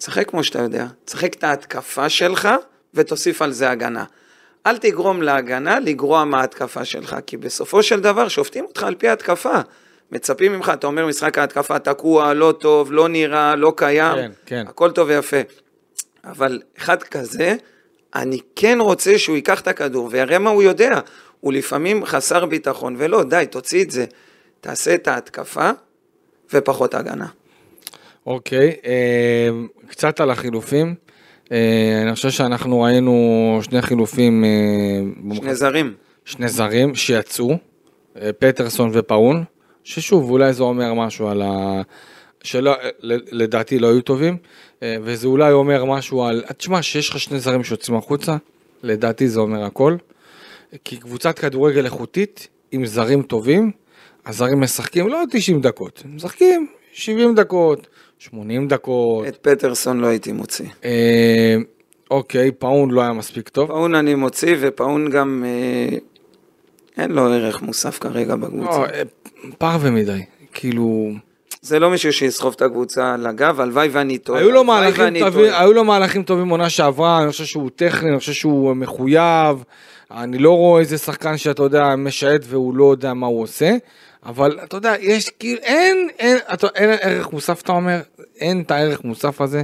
[SPEAKER 3] תשחק כמו שאתה יודע, תשחק את ההתקפה שלך ותוסיף על זה הגנה. אל תגרום להגנה לגרוע מההתקפה שלך, כי בסופו של דבר שופטים אותך על פי ההתקפה. מצפים ממך, אתה אומר משחק ההתקפה תקוע, לא טוב, לא נראה, לא קיים, כן, כן. הכל טוב ויפה. אבל אחד כזה, אני כן רוצה שהוא ייקח את הכדור ויראה מה הוא יודע. הוא לפעמים חסר ביטחון, ולא, די, תוציא את זה. תעשה את ההתקפה ופחות הגנה.
[SPEAKER 2] אוקיי, אה, קצת על החילופים. אה, אני חושב שאנחנו ראינו שני חילופים.
[SPEAKER 3] אה, שני זרים.
[SPEAKER 2] שני זרים שיצאו, פטרסון ופאון, ששוב, אולי זה אומר משהו על ה... שלא, לדעתי לא היו טובים, וזה אולי אומר משהו על, תשמע, שיש לך שני זרים שיוצאים החוצה, לדעתי זה אומר הכל. כי קבוצת כדורגל איכותית, עם זרים טובים, הזרים משחקים לא 90 דקות, משחקים 70 דקות, 80 דקות.
[SPEAKER 3] את פטרסון לא הייתי מוציא.
[SPEAKER 2] אה, אוקיי, פאון לא היה מספיק טוב.
[SPEAKER 3] פאון אני מוציא, ופאון גם אה, אין לו ערך מוסף כרגע בקבוצה. לא, אה,
[SPEAKER 2] פרווה מדי, כאילו...
[SPEAKER 3] זה לא מישהו שיסחוב את הקבוצה על הגב, הלוואי ואני טועה.
[SPEAKER 2] היו לו מהלכים טובים, היו לו מהלכים טובים עונה שעברה, אני חושב שהוא טכני, אני חושב שהוא מחויב. אני לא רואה איזה שחקן שאתה יודע, משעט והוא לא יודע מה הוא עושה, אבל אתה יודע, יש כאילו, אין, אין, אתה, אין ערך מוסף אתה אומר, אין את הערך מוסף הזה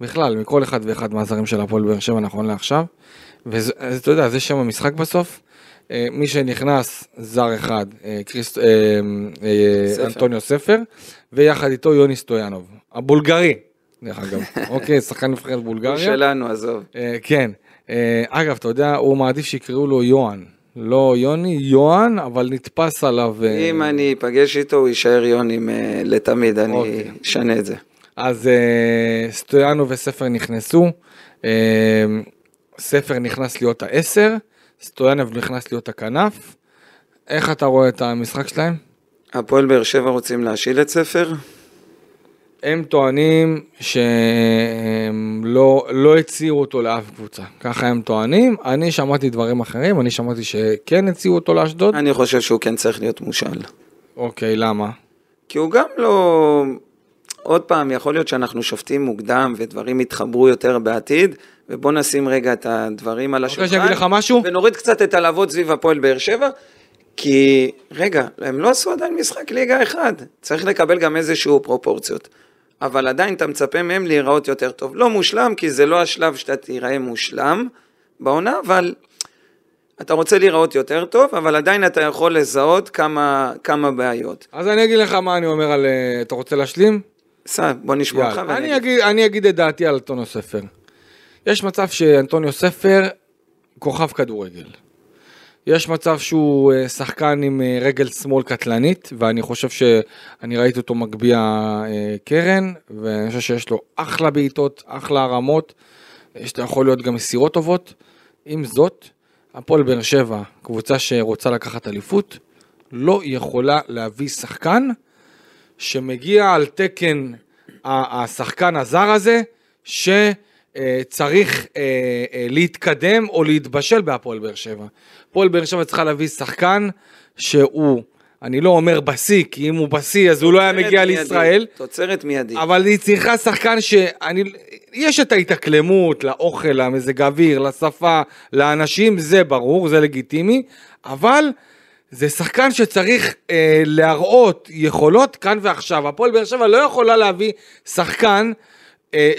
[SPEAKER 2] בכלל, מכל אחד ואחד מהזרים של הפועל באר שבע נכון לעכשיו, ואתה יודע, זה שם המשחק בסוף. אה, מי שנכנס, זר אחד, אה, קריסט, אה, אנטוניו ספר, ויחד איתו יוני סטויאנוב, הבולגרי, דרך אגב, אוקיי, שחקן נבחרת בולגריה. הוא
[SPEAKER 3] שלנו, עזוב.
[SPEAKER 2] כן. אה, אגב, אתה יודע, הוא מעדיף שיקראו לו יוהן. לא יוני, יוהן, אבל נתפס עליו.
[SPEAKER 3] אה, אם אני אפגש איתו, הוא יישאר יוני אה, לתמיד, אני אוקיי. אשנה את זה.
[SPEAKER 2] אז סטויאנו וספר נכנסו, ספר נכנס להיות העשר, סטויאנוב נכנס להיות הכנף. איך אתה רואה את המשחק שלהם?
[SPEAKER 3] הפועל באר שבע רוצים להשיל את ספר?
[SPEAKER 2] הם טוענים שהם לא, לא הציעו אותו לאף קבוצה, ככה הם טוענים, אני שמעתי דברים אחרים, אני שמעתי שכן הציעו אותו לאשדוד.
[SPEAKER 3] אני חושב שהוא כן צריך להיות מושל.
[SPEAKER 2] אוקיי, למה?
[SPEAKER 3] כי הוא גם לא... עוד פעם, יכול להיות שאנחנו שופטים מוקדם ודברים יתחברו יותר בעתיד, ובוא נשים רגע את הדברים על השולחן.
[SPEAKER 2] רוצה שאני לך משהו?
[SPEAKER 3] ונוריד קצת את הלהבות סביב הפועל באר שבע, כי, רגע, הם לא עשו עדיין משחק ליגה אחד, צריך לקבל גם איזשהו פרופורציות. אבל עדיין אתה מצפה מהם להיראות יותר טוב. לא מושלם, כי זה לא השלב שאתה תיראה מושלם בעונה, אבל אתה רוצה להיראות יותר טוב, אבל עדיין אתה יכול לזהות כמה, כמה בעיות.
[SPEAKER 2] אז אני אגיד לך מה אני אומר על... אה, אתה רוצה להשלים?
[SPEAKER 3] סע, בוא נשמע אותך.
[SPEAKER 2] אני אגיד, אני אגיד את דעתי על אנטוניו ספר. יש מצב שאנטוניו ספר כוכב כדורגל. יש מצב שהוא אה, שחקן עם אה, רגל שמאל קטלנית, ואני חושב שאני ראיתי אותו מגביה אה, קרן, ואני חושב שיש לו אחלה בעיטות, אחלה הרמות, יש לו יכול להיות גם מסירות טובות. עם זאת, הפועל באר שבע, קבוצה שרוצה לקחת אליפות, לא יכולה להביא שחקן שמגיע על תקן השחקן הזר הזה, ש... אה, צריך אה, אה, להתקדם או להתבשל בהפועל באר שבע. הפועל באר שבע צריכה להביא שחקן שהוא, אני לא אומר בשיא, כי אם הוא בשיא אז הוא לא היה מגיע מיידי, לישראל.
[SPEAKER 3] תוצרת מיידית.
[SPEAKER 2] אבל היא צריכה שחקן שאני, יש את ההתאקלמות לאוכל, למזג האוויר, לשפה, לאנשים, זה ברור, זה לגיטימי, אבל... זה שחקן שצריך אה, להראות יכולות כאן ועכשיו. הפועל באר שבע לא יכולה להביא שחקן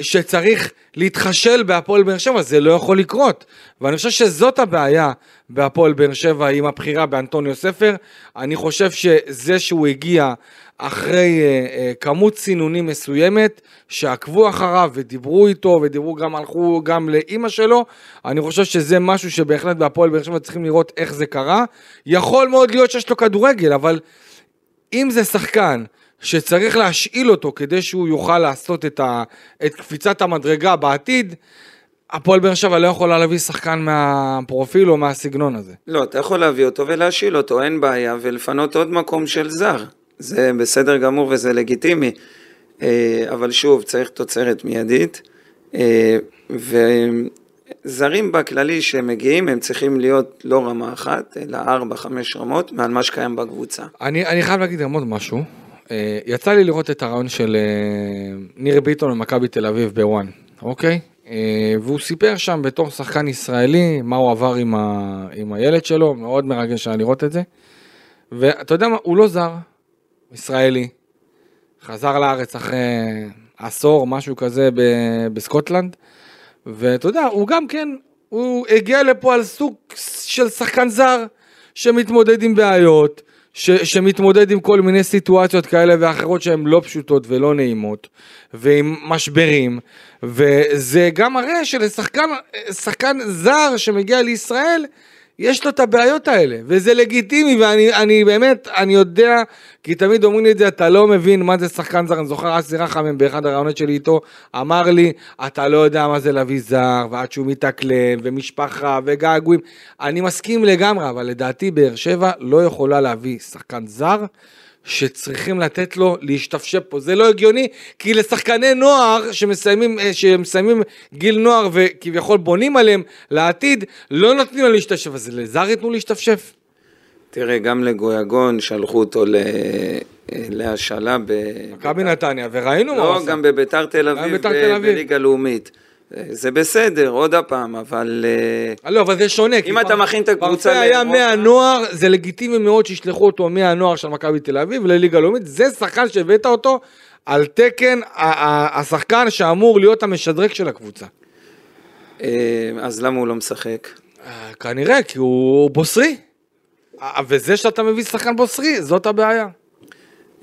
[SPEAKER 2] שצריך להתחשל בהפועל באר שבע, זה לא יכול לקרות. ואני חושב שזאת הבעיה בהפועל באר שבע עם הבחירה באנטוניו ספר. אני חושב שזה שהוא הגיע אחרי uh, uh, כמות סינונים מסוימת, שעקבו אחריו ודיברו איתו ודיברו גם, הלכו גם לאימא שלו, אני חושב שזה משהו שבהחלט בהפועל באר שבע צריכים לראות איך זה קרה. יכול מאוד להיות שיש לו כדורגל, אבל אם זה שחקן שצריך להשאיל אותו כדי שהוא יוכל לעשות את, ה, את קפיצת המדרגה בעתיד, הפועל באר שבע לא יכולה להביא שחקן מהפרופיל או מהסגנון הזה.
[SPEAKER 3] לא, אתה יכול להביא אותו ולהשאיל אותו, אין בעיה, ולפנות עוד מקום של זר. זה בסדר גמור וזה לגיטימי. אה, אבל שוב, צריך תוצרת מיידית. אה, וזרים בכללי שמגיעים, הם צריכים להיות לא רמה אחת, אלא ארבע, חמש רמות מעל מה שקיים בקבוצה.
[SPEAKER 2] אני, אני חייב להגיד גם עוד משהו. אה, יצא לי לראות את הרעיון של אה, ניר ביטון במכבי תל אביב בוואן, אוקיי? אה, והוא סיפר שם בתור שחקן ישראלי מה הוא עבר עם, ה... עם הילד שלו, מאוד מרגש היה לראות את זה. ואתה יודע מה, הוא לא זר, ישראלי, חזר לארץ אחרי עשור, משהו כזה ב- בסקוטלנד, ואתה יודע, הוא גם כן, הוא הגיע לפה על סוג של שחקן זר שמתמודד עם בעיות, ש, שמתמודד עם כל מיני סיטואציות כאלה ואחרות שהן לא פשוטות ולא נעימות, ועם משברים, וזה גם מראה שלשחקן זר שמגיע לישראל, יש לו את הבעיות האלה, וזה לגיטימי, ואני באמת, אני יודע, כי תמיד אומרים לי את זה, אתה לא מבין מה זה שחקן זר, אני זוכר אסי רחמים באחד הרעיונות שלי איתו, אמר לי, אתה לא יודע מה זה להביא זר, ועד שהוא מתאקלם, ומשפחה, וגעגועים, אני מסכים לגמרי, אבל לדעתי באר שבע לא יכולה להביא שחקן זר. שצריכים לתת לו להשתפשף פה. זה לא הגיוני, כי לשחקני נוער שמסיימים, אה, שמסיימים גיל נוער וכביכול בונים עליהם לעתיד, לא נותנים לו להשתפשף, אז לזר ייתנו להשתפשף.
[SPEAKER 3] תראה, גם לגויגון שלחו אותו ל... להשאלה ב...
[SPEAKER 2] מכבי נתניה, וראינו
[SPEAKER 3] לא, מה הוא עושה. לא, גם בביתר תל אביב, בליגה לאומית. זה בסדר, עוד הפעם, אבל...
[SPEAKER 2] אה, לא, אבל זה שונה.
[SPEAKER 3] אם אתה מכין את הקבוצה...
[SPEAKER 2] פרפה היה מהנוער, זה לגיטימי מאוד שישלחו אותו מהנוער של מכבי תל אביב לליגה לאומית, זה שחקן שהבאת אותו על תקן השחקן שאמור להיות המשדרג של הקבוצה.
[SPEAKER 3] אה, אז למה הוא לא משחק?
[SPEAKER 2] אה, כנראה, כי הוא בוסרי. וזה שאתה מביא שחקן בוסרי, זאת הבעיה.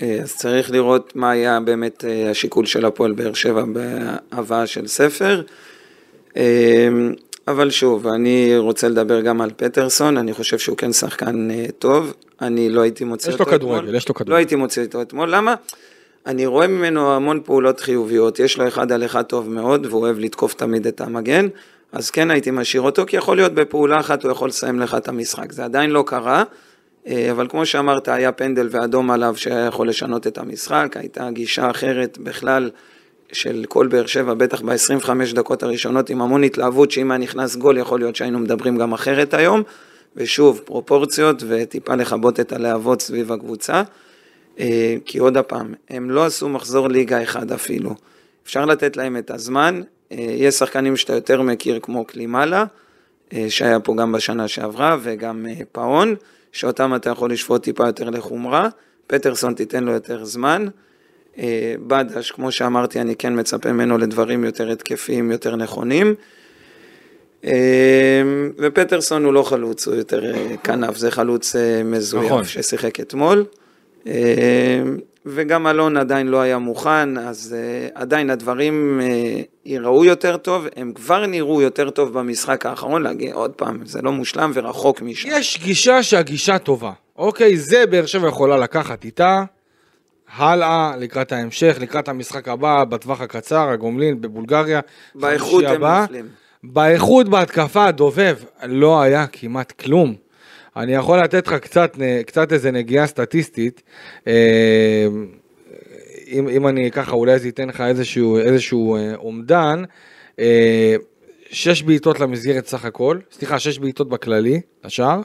[SPEAKER 3] אה, אז צריך לראות מה היה באמת אה, השיקול של הפועל באר שבע בהבאה של ספר. אה, אבל שוב, אני רוצה לדבר גם על פטרסון, אני חושב שהוא כן שחקן טוב, אני לא הייתי מוצא
[SPEAKER 2] אותו אתמול. יש לו כדורגל, יש לו כדורגל.
[SPEAKER 3] לא הייתי מוצא אותו אתמול, למה? אני רואה ממנו המון פעולות חיוביות, יש לו אחד על אחד טוב מאוד, והוא אוהב לתקוף תמיד את המגן, אז כן הייתי משאיר אותו, כי יכול להיות בפעולה אחת הוא יכול לסיים לך את המשחק, זה עדיין לא קרה. אה, אבל כמו שאמרת, היה פנדל ואדום עליו שהיה יכול לשנות את המשחק, הייתה גישה אחרת בכלל של כל באר שבע, בטח ב-25 דקות הראשונות עם המון התלהבות, שאם היה נכנס גול יכול להיות שהיינו מדברים גם אחרת היום, ושוב, פרופורציות וטיפה לכבות את הלהבות סביב הקבוצה, אה, כי עוד הפעם, הם לא עשו מחזור ליגה אחד אפילו, אפשר לתת להם את הזמן, אה, יש שחקנים שאתה יותר מכיר כמו קלימלה, שהיה פה גם בשנה שעברה, וגם פאון. שאותם אתה יכול לשפוט טיפה יותר לחומרה, פטרסון תיתן לו יותר זמן. אה, בדש, כמו שאמרתי, אני כן מצפה ממנו לדברים יותר התקפיים, יותר נכונים. אה, ופטרסון הוא לא חלוץ, הוא יותר אה, כנף, זה חלוץ מזויף נכון. ששיחק אתמול. וגם אלון עדיין לא היה מוכן, אז uh, עדיין הדברים uh, ייראו יותר טוב, הם כבר נראו יותר טוב במשחק האחרון, להגיד עוד פעם, זה לא מושלם ורחוק משם.
[SPEAKER 2] יש גישה שהגישה טובה, אוקיי? זה באר שבע יכולה לקחת איתה, הלאה, לקראת ההמשך, לקראת המשחק הבא, בטווח הקצר, הגומלין בבולגריה.
[SPEAKER 3] באיכות הם נופלים.
[SPEAKER 2] באיכות בהתקפה, דובב, לא היה כמעט כלום. אני יכול לתת לך קצת, קצת איזה נגיעה סטטיסטית. אה, אם, אם אני ככה, אולי זה ייתן לך איזשהו, איזשהו אה, אומדן. אה, שש בעיטות למסגרת סך הכל, סליחה, שש בעיטות בכללי, השאר.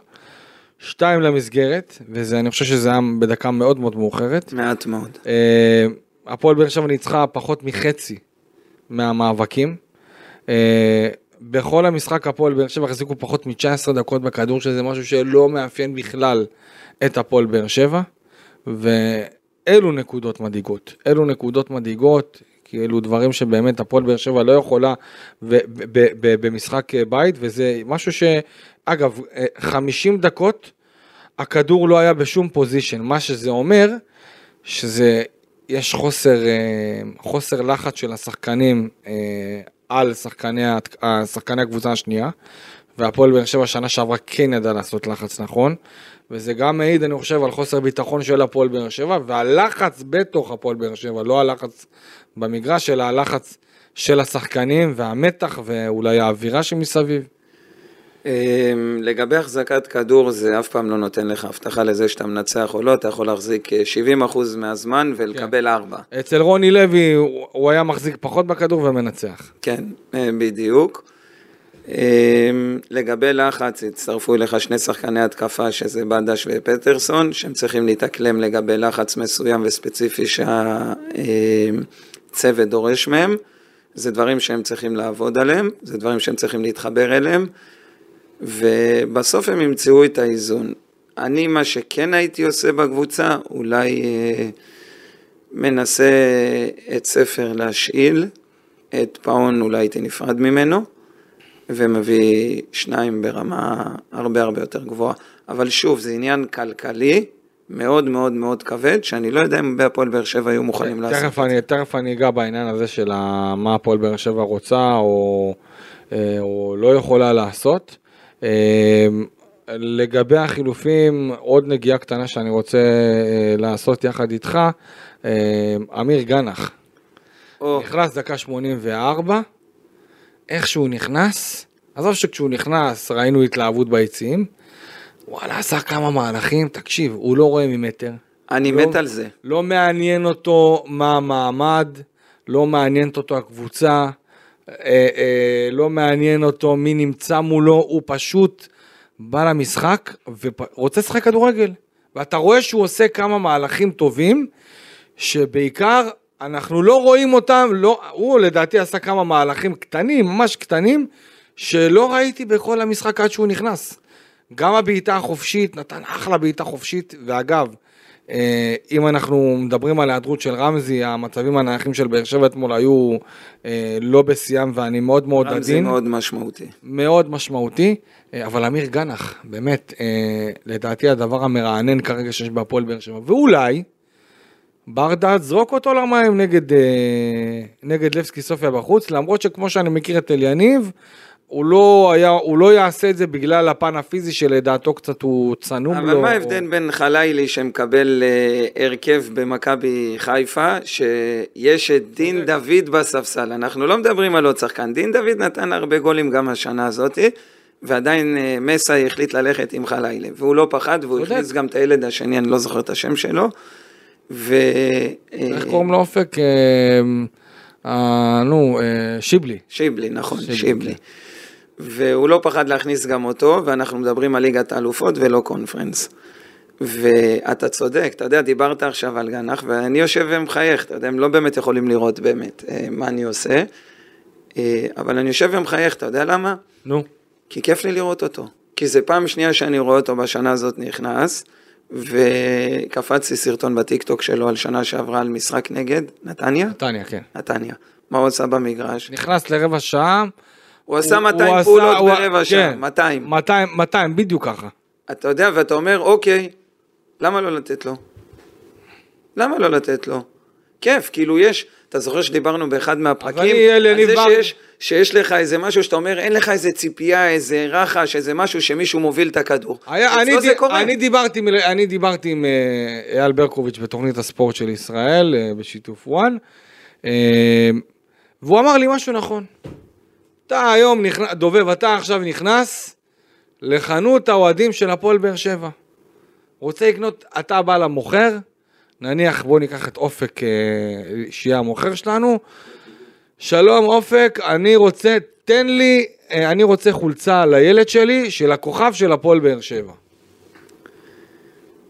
[SPEAKER 2] שתיים למסגרת, וזה, אני חושב שזה היה בדקה מאוד מאוד מאוחרת.
[SPEAKER 3] מעט מאוד.
[SPEAKER 2] הפועל באר שבע ניצחה פחות מחצי מהמאבקים. בכל המשחק הפועל באר שבע החזיקו פחות מ-19 דקות בכדור, שזה משהו שלא מאפיין בכלל את הפועל באר שבע, ואלו נקודות מדאיגות. אלו נקודות מדאיגות, כי אלו דברים שבאמת הפועל באר שבע לא יכולה במשחק בית, וזה משהו ש... אגב, 50 דקות הכדור לא היה בשום פוזיישן, מה שזה אומר, שזה, יש חוסר, חוסר לחץ של השחקנים על שחקני, שחקני הקבוצה השנייה, והפועל באר שבע שנה שעברה כן ידע לעשות לחץ נכון, וזה גם מעיד, אני חושב, על חוסר ביטחון של הפועל באר שבע, והלחץ בתוך הפועל באר שבע, לא הלחץ במגרש, אלא הלחץ של השחקנים והמתח ואולי האווירה שמסביב.
[SPEAKER 3] אמ, לגבי החזקת כדור זה אף פעם לא נותן לך הבטחה לזה שאתה מנצח או לא, אתה יכול להחזיק 70% אה, מהזמן ולקבל 4.
[SPEAKER 2] כן. אצל רוני לוי הוא היה מחזיק פחות בכדור ומנצח.
[SPEAKER 3] כן, אה, בדיוק. אמ, לגבי לחץ, הצטרפו אליך שני שחקני התקפה, שזה בדש ופטרסון, שהם צריכים להתאקלם לגבי לחץ מסוים וספציפי שהצוות דורש מהם. זה דברים שהם צריכים לעבוד עליהם, זה דברים שהם צריכים להתחבר אליהם, ובסוף הם ימצאו את האיזון. אני, מה שכן הייתי עושה בקבוצה, אולי אה, מנסה את ספר להשאיל, את פאון אולי הייתי נפרד ממנו. ומביא שניים ברמה הרבה הרבה יותר גבוהה. אבל שוב, זה עניין כלכלי מאוד מאוד מאוד כבד, שאני לא יודע אם בהפועל באר שבע היו מוכנים לעשות
[SPEAKER 2] תכף אני, תכף אני אגע בעניין הזה של מה הפועל באר שבע רוצה או, אה, או לא יכולה לעשות. אה, לגבי החילופים, עוד נגיעה קטנה שאני רוצה אה, לעשות יחד איתך, אמיר גנח. נכנס דקה 84, איך שהוא נכנס, עזוב שכשהוא נכנס ראינו התלהבות ביציעים, וואלה, עשה כמה מהלכים, תקשיב, הוא לא רואה ממטר.
[SPEAKER 3] אני לא, מת על זה.
[SPEAKER 2] לא מעניין אותו מה המעמד, לא מעניינת אותו הקבוצה, אה, אה, לא מעניין אותו מי נמצא מולו, הוא פשוט בא למשחק ורוצה לשחק כדורגל. ואתה רואה שהוא עושה כמה מהלכים טובים, שבעיקר אנחנו לא רואים אותם, לא, הוא לדעתי עשה כמה מהלכים קטנים, ממש קטנים, שלא ראיתי בכל המשחק עד שהוא נכנס. גם הבעיטה החופשית, נתן אחלה בעיטה חופשית, ואגב, אם אנחנו מדברים על ההיעדרות של רמזי, המצבים הנייחים של באר שבע אתמול היו אה, לא בשיאם ואני מאוד מאוד עדין.
[SPEAKER 3] רמזי מאוד משמעותי.
[SPEAKER 2] מאוד משמעותי, אה, אבל אמיר גנח, באמת, לדעתי הדבר המרענן כרגע שיש בהפועל באר שבע, ואולי, ברדה, זרוק אותו למים נגד, נגד לבסקי סופיה בחוץ, למרות שכמו שאני מכיר את אליניב, הוא לא, היה, הוא לא יעשה את זה בגלל הפן הפיזי שלדעתו קצת הוא צנום
[SPEAKER 3] אבל לו. אבל מה ההבדל או... בין חלילי שמקבל uh, הרכב במכבי חיפה, שיש את דין דוד בספסל, אנחנו לא מדברים על עוד שחקן, דין דוד נתן הרבה גולים גם השנה הזאתי. ועדיין uh, מסה החליט ללכת עם חלילי, והוא לא פחד, והוא הכניס גם את הילד השני, אני לא זוכר את השם שלו. ו...
[SPEAKER 2] איך קוראים לו אופק? אה, נו, שיבלי.
[SPEAKER 3] שיבלי, נכון, שיבלי. שיבלי. והוא לא פחד להכניס גם אותו, ואנחנו מדברים על ליגת האלופות ולא קונפרנס. ואתה צודק, אתה יודע, דיברת עכשיו על גנח, ואני יושב ומחייך, אתה יודע, הם לא באמת יכולים לראות באמת אה, מה אני עושה, אה, אבל אני יושב ומחייך, אתה יודע למה?
[SPEAKER 2] נו.
[SPEAKER 3] כי כיף לי לראות אותו. כי זה פעם שנייה שאני רואה אותו בשנה הזאת נכנס, וקפצתי סרטון בטיקטוק שלו על שנה שעברה על משחק נגד נתניה.
[SPEAKER 2] נתניה, כן.
[SPEAKER 3] נתניה. מה הוא עשה במגרש?
[SPEAKER 2] נכנס לרבע שעה.
[SPEAKER 3] הוא עשה 200 הוא פעולות עשה, ברבע הוא... שעה, כן, 200.
[SPEAKER 2] 200, 200, בדיוק ככה.
[SPEAKER 3] אתה יודע, ואתה אומר, אוקיי, למה לא לתת לו? למה לא לתת לו? כיף, כאילו יש, אתה זוכר שדיברנו באחד מהפרקים,
[SPEAKER 2] אני, על זה בר...
[SPEAKER 3] שיש, שיש לך איזה משהו שאתה אומר, אין לך איזה ציפייה, איזה רחש, איזה משהו שמישהו מוביל את הכדור.
[SPEAKER 2] היה, אני, ד... אני, דיברתי, אני דיברתי עם אה, אייל ברקוביץ' בתוכנית הספורט של ישראל, אה, בשיתוף וואן, אה, והוא אמר לי משהו נכון. אתה היום נכנס, דובב, אתה עכשיו נכנס לחנות האוהדים של הפועל באר שבע. רוצה לקנות, אתה בא למוכר, נניח בוא ניקח את אופק, אה, שיהיה המוכר שלנו. שלום אופק, אני רוצה, תן לי, אה, אני רוצה חולצה לילד שלי של הכוכב של הפועל באר שבע.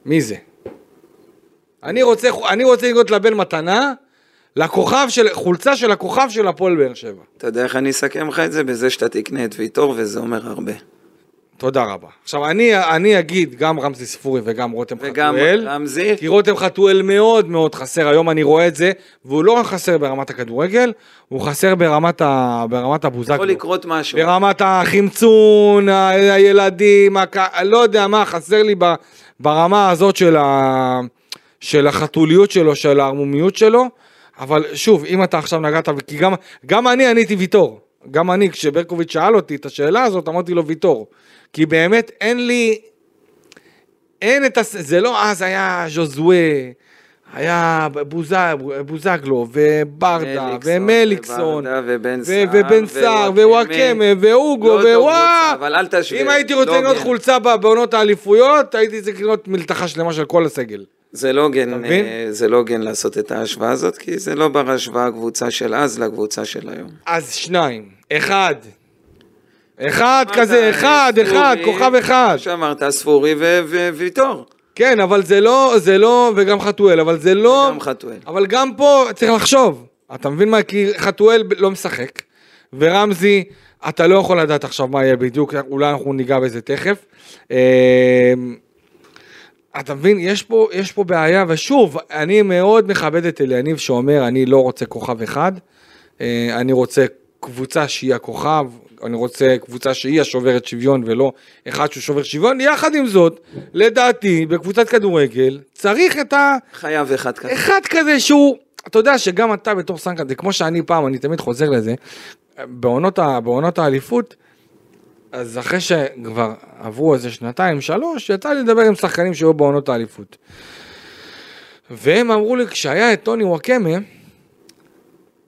[SPEAKER 2] מי זה? אני רוצה, אני רוצה לקנות לבן מתנה לכוכב של, חולצה של הכוכב של הפועל באר שבע.
[SPEAKER 3] אתה יודע איך אני אסכם לך את זה? בזה שאתה תקנה את ויטור, וזה אומר הרבה.
[SPEAKER 2] תודה רבה. עכשיו, אני, אני אגיד גם רמזי ספורי וגם רותם
[SPEAKER 3] וגם
[SPEAKER 2] חתואל.
[SPEAKER 3] וגם רמזי.
[SPEAKER 2] כי רותם חתואל מאוד מאוד חסר, היום אני רואה את זה, והוא לא רק חסר ברמת הכדורגל, הוא חסר ברמת, ה, ברמת הבוזגלו.
[SPEAKER 3] יכול לקרות משהו.
[SPEAKER 2] ברמת החמצון, הילדים, הק... לא יודע מה, חסר לי ברמה הזאת של, ה, של החתוליות שלו, של הערמומיות שלו. אבל שוב, אם אתה עכשיו נגעת, כי גם, גם אני עניתי ויטור. גם אני, כשברקוביץ' שאל אותי את השאלה הזאת, אמרתי לו ויטור. כי באמת אין לי, אין את, הס... זה לא אז היה ז'וזווה, היה בוזג, בוזגלו, וברדה, ומליקסון, ובן סער, ווואקמה, ואוגו, ווואו.
[SPEAKER 3] אבל אל תשווה.
[SPEAKER 2] אם הייתי רוצה לקנות חולצה בעונות האליפויות, הייתי צריך לקנות מלתחה שלמה של כל הסגל.
[SPEAKER 3] זה לא הוגן, אה, זה לא הוגן לעשות את ההשוואה הזאת, כי זה לא בר השוואה הקבוצה של אז לקבוצה של היום.
[SPEAKER 2] אז שניים. אחד, אחד כזה, אחד, אחד, כוכב אחד.
[SPEAKER 3] שאמרת, ספורי וויטור.
[SPEAKER 2] כן, אבל זה לא, זה לא, וגם חתואל, אבל זה לא...
[SPEAKER 3] גם חתואל.
[SPEAKER 2] אבל גם פה צריך לחשוב. אתה מבין מה? כי חתואל לא משחק, ורמזי, אתה לא יכול לדעת עכשיו מה יהיה בדיוק, אולי אנחנו ניגע בזה תכף. אתה מבין, יש פה, יש פה בעיה, ושוב, אני מאוד מכבד את אליניב שאומר, אני לא רוצה כוכב אחד, אה, אני רוצה קבוצה שהיא הכוכב, אני רוצה קבוצה שהיא השוברת שוויון ולא אחד שהוא שובר שוויון, יחד עם זאת, לדעתי, בקבוצת כדורגל, צריך את ה...
[SPEAKER 3] חייב אחד כזה.
[SPEAKER 2] אחד כזה שהוא, אתה יודע שגם אתה בתור סנקה, זה כמו שאני פעם, אני תמיד חוזר לזה, בעונות, בעונות האליפות, אז אחרי שכבר עברו איזה שנתיים, שלוש, יצא לי לדבר עם שחקנים שהיו בעונות האליפות. והם אמרו לי, כשהיה את טוני וואקמה,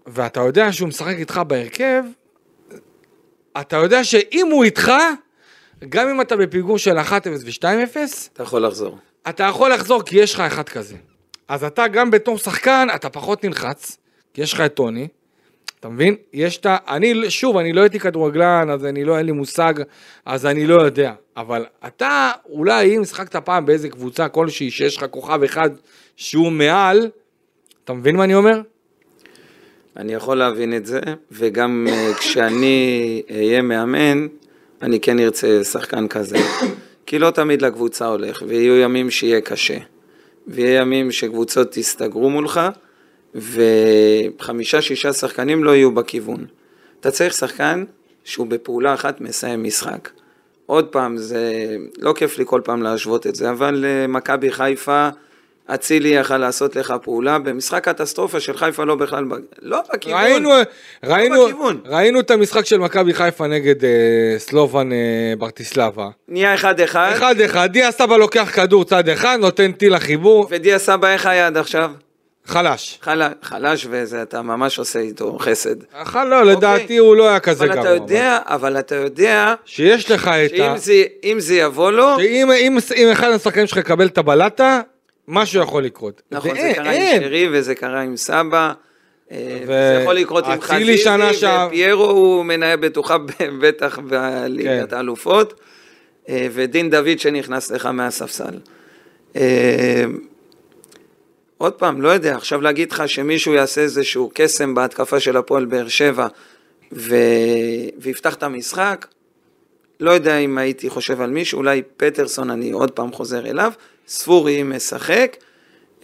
[SPEAKER 2] ואתה יודע שהוא משחק איתך בהרכב, אתה יודע שאם הוא איתך, גם אם אתה בפיגור של 1-0 ו-2-0,
[SPEAKER 3] אתה יכול לחזור.
[SPEAKER 2] אתה יכול לחזור כי יש לך אחד כזה. אז אתה גם בתור שחקן, אתה פחות נלחץ, כי יש לך את טוני, אתה מבין? יש את ה... אני, שוב, אני לא הייתי כדורגלן, אז אני לא, אין לי מושג, אז אני לא יודע. אבל אתה, אולי אם שחקת פעם באיזה קבוצה כלשהי, שיש לך כוכב אחד שהוא מעל, אתה מבין מה אני אומר?
[SPEAKER 3] אני יכול להבין את זה, וגם uh, כשאני אהיה מאמן, אני כן ארצה שחקן כזה. כי לא תמיד לקבוצה הולך, ויהיו ימים שיהיה קשה. ויהיה ימים שקבוצות יסתגרו מולך, וחמישה-שישה שחקנים לא יהיו בכיוון. אתה צריך שחקן שהוא בפעולה אחת מסיים משחק. עוד פעם, זה לא כיף לי כל פעם להשוות את זה, אבל uh, מכבי חיפה... אצילי יכל לעשות לך פעולה במשחק קטסטרופה של חיפה לא בכלל, לא בכיוון,
[SPEAKER 2] ראינו, ראינו, לא בכיוון. ראינו את המשחק של מכבי חיפה נגד אה, סלובן אה, ברטיסלבה.
[SPEAKER 3] נהיה 1-1.
[SPEAKER 2] 1-1, דיה סבא לוקח כדור צד אחד, נותן טיל לחיבור.
[SPEAKER 3] ודיה סבא איך היה עד עכשיו?
[SPEAKER 2] חלש.
[SPEAKER 3] חל... חלש וזה, אתה ממש עושה איתו חסד.
[SPEAKER 2] חל... לא, אוקיי. לדעתי הוא לא היה כזה
[SPEAKER 3] גרוע. אבל אתה יודע, אבל אתה יודע...
[SPEAKER 2] שיש לך את
[SPEAKER 3] ה... שאם זה יבוא לו...
[SPEAKER 2] שאם אם, אם אחד השחקנים שלך יקבל את הבלטה, משהו יכול לקרות.
[SPEAKER 3] נכון, זה קרה עם שרי וזה קרה עם סבא. אה, זה יכול לקרות עם חזיזי, ופיירו הוא מנהל בטוחה בטח בליגת כן. האלופות, אה, ודין דוד שנכנס לך מהספסל. אה, עוד פעם, לא יודע, עכשיו להגיד לך שמישהו יעשה איזשהו קסם בהתקפה של הפועל באר שבע ו... ויפתח את המשחק, לא יודע אם הייתי חושב על מישהו, אולי פטרסון, אני עוד פעם חוזר אליו, ספורי משחק,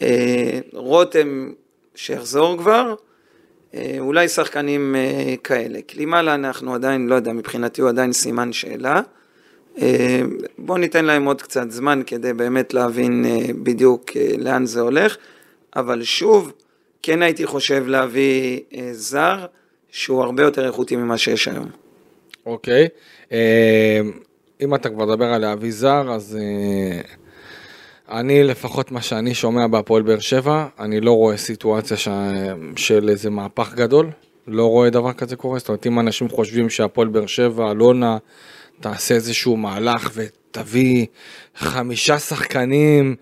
[SPEAKER 3] אה, רותם שיחזור כבר, אה, אולי שחקנים אה, כאלה. קלימאלה אנחנו עדיין, לא יודע, מבחינתי הוא עדיין סימן שאלה. בואו ניתן להם עוד קצת זמן כדי באמת להבין בדיוק לאן זה הולך, אבל שוב, כן הייתי חושב להביא זר שהוא הרבה יותר איכותי ממה שיש היום.
[SPEAKER 2] אוקיי, okay. אם אתה כבר מדבר על להביא זר, אז... אני, לפחות מה שאני שומע בהפועל באר שבע, אני לא רואה סיטואציה ש... של איזה מהפך גדול, לא רואה דבר כזה קורה. זאת אומרת, אם אנשים חושבים שהפועל באר שבע, אלונה, תעשה איזשהו מהלך ותביא חמישה שחקנים,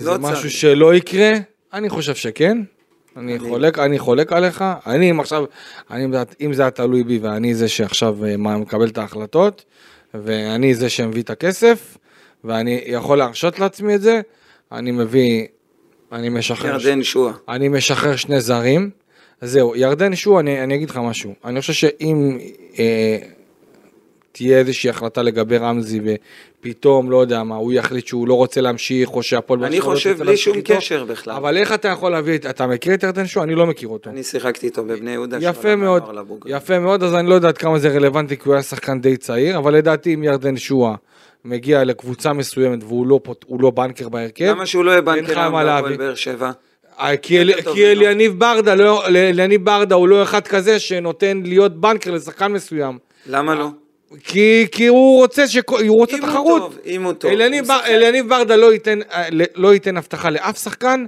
[SPEAKER 2] לא זה צריך. משהו שלא יקרה, אני חושב שכן. אני, אני... חולק, אני חולק עליך, אני אם עכשיו, אני, אם זה היה תלוי בי ואני זה שעכשיו אה, מקבל את ההחלטות, ואני זה שמביא את הכסף, ואני יכול להרשות לעצמי את זה, אני מביא, אני משחרר...
[SPEAKER 3] ירדן שואה.
[SPEAKER 2] אני משחרר שני זרים. זהו, ירדן שואה, אני, אני אגיד לך משהו. אני חושב שאם אה, תהיה איזושהי החלטה לגבי רמזי ופתאום, לא יודע מה, הוא יחליט שהוא לא רוצה להמשיך, או שהפועל...
[SPEAKER 3] אני לא חושב בלי שום איתו, קשר בכלל.
[SPEAKER 2] אבל איך אתה יכול להביא, אתה מכיר את שואה? אני לא מכיר אותו.
[SPEAKER 3] אני שיחקתי איתו בבני יהודה.
[SPEAKER 2] יפה מאוד, יפה מאוד, אז אני לא יודע עד כמה זה רלוונטי, כי הוא היה שחקן די צעיר, אבל לדעתי אם ירדן שואה... מגיע לקבוצה מסוימת והוא לא, לא בנקר בהרכב,
[SPEAKER 3] למה שהוא לא יהיה בנקר היום בהפועל באר שבע?
[SPEAKER 2] אה, כי אליניב ברדה, לא, אליניב ברדה הוא לא אחד כזה שנותן להיות בנקר לשחקן מסוים.
[SPEAKER 3] למה לא?
[SPEAKER 2] כי, כי הוא רוצה, שכ... הוא רוצה
[SPEAKER 3] אם
[SPEAKER 2] תחרות.
[SPEAKER 3] הוא טוב, אם הוא טוב.
[SPEAKER 2] אליניב ברדה לא ייתן, אה, לא ייתן הבטחה לאף שחקן,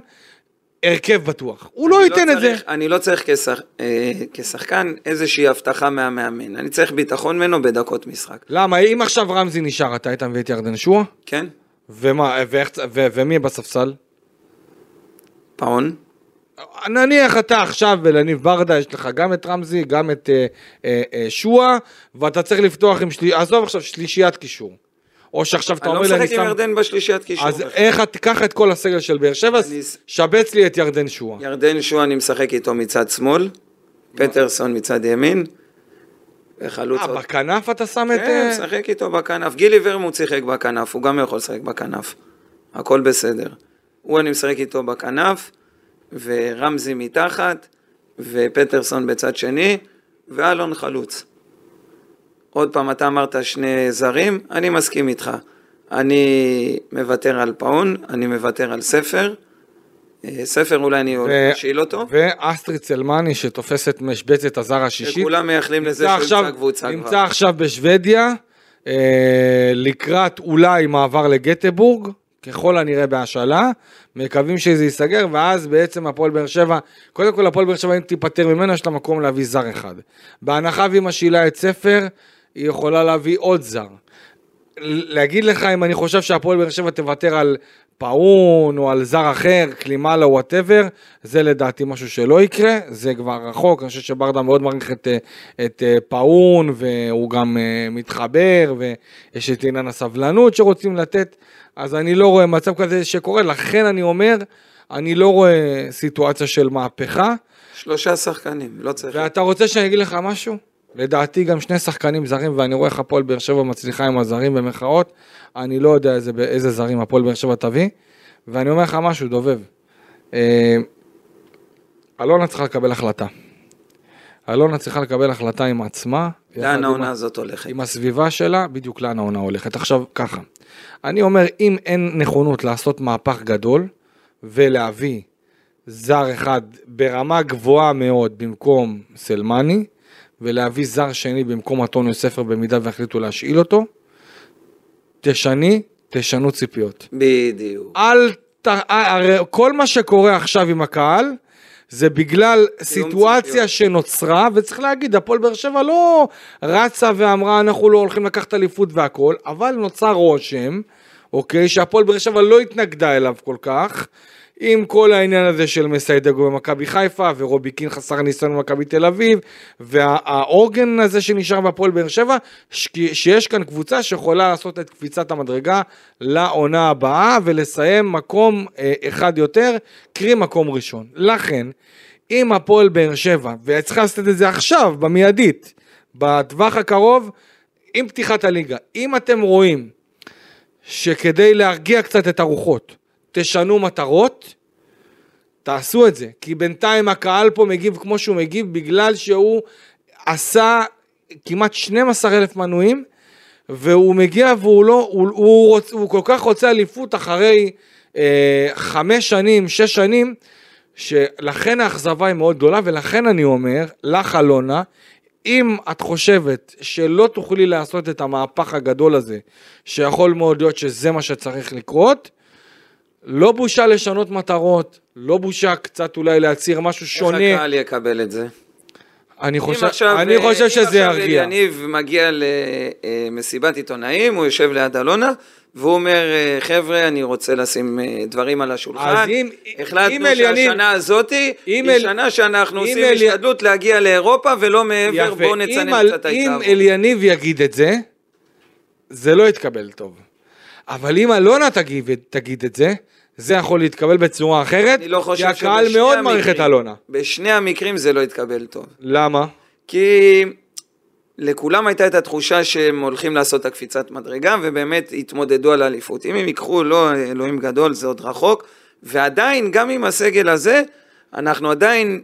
[SPEAKER 2] הרכב בטוח. הוא לא ייתן
[SPEAKER 3] לא
[SPEAKER 2] את זה.
[SPEAKER 3] אני לא צריך כשח, אה, כשחקן איזושהי הבטחה מהמאמן. אני צריך ביטחון ממנו בדקות משחק.
[SPEAKER 2] למה? אם עכשיו רמזי נשאר, אתה היית מביא את ירדן שואה?
[SPEAKER 3] כן.
[SPEAKER 2] ומה, ואיך, ו, ומי בספסל?
[SPEAKER 3] פאון.
[SPEAKER 2] נניח אתה עכשיו ולניב ברדה, יש לך גם את רמזי, גם את אה, אה, אה, שואה, ואתה צריך לפתוח עם שלישייה, עזוב עכשיו שלישיית קישור. או שעכשיו אתה אומר
[SPEAKER 3] לי, אני שם... אני לא משחק עם ירדן בשלישיית קישור.
[SPEAKER 2] אז איך, תיקח את כל הסגל של באר שבע, אני... שבץ לי את ירדן שואה.
[SPEAKER 3] ירדן שואה אני משחק איתו מצד שמאל, פטרסון מצד ימין.
[SPEAKER 2] וחלוץ... אה, בכנף אתה שם את...
[SPEAKER 3] כן, משחק איתו בכנף. גילי ורמוט שיחק בכנף, הוא גם יכול לשחק בכנף. הכל בסדר. הוא אני משחק איתו בכנף, ורמזי מתחת, ופטרסון בצד שני, ואלון חלוץ. עוד פעם, אתה אמרת שני זרים, אני מסכים איתך. אני מוותר על פאון, אני מוותר על ספר. אה, ספר אולי אני אשיל אותו.
[SPEAKER 2] ואסטריד צלמני שתופס את משבצת הזר השישית.
[SPEAKER 3] וכולם מייחלים לזה שהוא ימצא קבוצה כבר.
[SPEAKER 2] נמצא עכשיו בשוודיה, אה, לקראת אולי מעבר לגטבורג, ככל הנראה בהשאלה, מקווים שזה ייסגר, ואז בעצם הפועל באר שבע, קודם כל הפועל באר שבע אם תיפטר ממנו, יש לה מקום להביא זר אחד. בהנחה והיא משאילה את ספר, היא יכולה להביא עוד זר. להגיד לך אם אני חושב שהפועל באר שבע תוותר על פאון או על זר אחר, קלימלה או whatever, זה לדעתי משהו שלא יקרה, זה כבר רחוק, אני חושב שברדה מאוד מעריך את, את אה, פאון והוא גם אה, מתחבר ויש את עניין הסבלנות שרוצים לתת, אז אני לא רואה מצב כזה שקורה, לכן אני אומר, אני לא רואה סיטואציה של מהפכה.
[SPEAKER 3] שלושה שחקנים, לא צריך.
[SPEAKER 2] ואתה רוצה שאני אגיד לך משהו? לדעתי גם שני שחקנים זרים, ואני רואה איך הפועל באר שבע מצליחה עם הזרים במרכאות, אני לא יודע איזה, איזה זרים הפועל באר שבע תביא, ואני אומר לך משהו, דובב. אה, אלונה צריכה לקבל החלטה. אלונה צריכה לקבל החלטה עם עצמה.
[SPEAKER 3] לאן העונה הזאת הולכת?
[SPEAKER 2] עם הסביבה שלה, בדיוק לאן העונה הולכת. עכשיו, ככה, אני אומר, אם אין נכונות לעשות מהפך גדול, ולהביא זר אחד ברמה גבוהה מאוד במקום סלמני, ולהביא זר שני במקום אנטוניו ספר במידה והחליטו להשאיל אותו, תשני, תשנו ציפיות.
[SPEAKER 3] בדיוק.
[SPEAKER 2] אל ת... הרי כל מה שקורה עכשיו עם הקהל, זה בגלל סיטואציה. שנוצרה, וצריך להגיד, הפועל באר שבע לא רצה ואמרה אנחנו לא הולכים לקחת אליפות והכל, אבל נוצר רושם, אוקיי, שהפועל באר שבע לא התנגדה אליו כל כך, עם כל העניין הזה של מסיידגו במכבי חיפה, ורובי קין חסר ניסיון במכבי תל אביב, והעוגן הזה שנשאר בהפועל באר שבע, שיש כאן קבוצה שיכולה לעשות את קפיצת המדרגה לעונה הבאה, ולסיים מקום אה, אחד יותר, קרי מקום ראשון. לכן, אם הפועל באר שבע, וצריכה לעשות את זה עכשיו, במיידית, בטווח הקרוב, עם פתיחת הליגה, אם אתם רואים שכדי להרגיע קצת את הרוחות, תשנו מטרות, תעשו את זה. כי בינתיים הקהל פה מגיב כמו שהוא מגיב, בגלל שהוא עשה כמעט 12 אלף מנויים, והוא מגיע והוא לא, הוא, הוא, רוצ, הוא כל כך רוצה אליפות אחרי אה, חמש שנים, שש שנים, שלכן האכזבה היא מאוד גדולה, ולכן אני אומר, לך אלונה, אם את חושבת שלא תוכלי לעשות את המהפך הגדול הזה, שיכול מאוד להיות שזה מה שצריך לקרות, לא בושה לשנות מטרות, לא בושה קצת אולי להצהיר משהו שונה.
[SPEAKER 3] איך הקהל יקבל את זה?
[SPEAKER 2] אני חושב, עכשיו, אני חושב שזה ירגיע. אם
[SPEAKER 3] עכשיו יניב מגיע למסיבת עיתונאים, הוא יושב ליד אלונה, והוא אומר, חבר'ה, אני רוצה לשים אה, דברים על השולחן. אם, החלטנו שהשנה הזאת היא אל... שנה שאנחנו עושים אל... השתדלות להגיע לאירופה ולא מעבר, בואו נצנן קצת את ההתאהבות.
[SPEAKER 2] אם אליניב יגיד את זה, זה לא יתקבל טוב. אבל אם אלונה תגיד, תגיד את זה, זה יכול להתקבל בצורה אחרת,
[SPEAKER 3] לא
[SPEAKER 2] כי הקהל מאוד מעריך את אלונה.
[SPEAKER 3] בשני המקרים זה לא יתקבל טוב.
[SPEAKER 2] למה?
[SPEAKER 3] כי לכולם הייתה את התחושה שהם הולכים לעשות את הקפיצת מדרגה, ובאמת התמודדו על האליפות. אם הם ייקחו, לא, אלוהים גדול, זה עוד רחוק, ועדיין, גם עם הסגל הזה, אנחנו עדיין,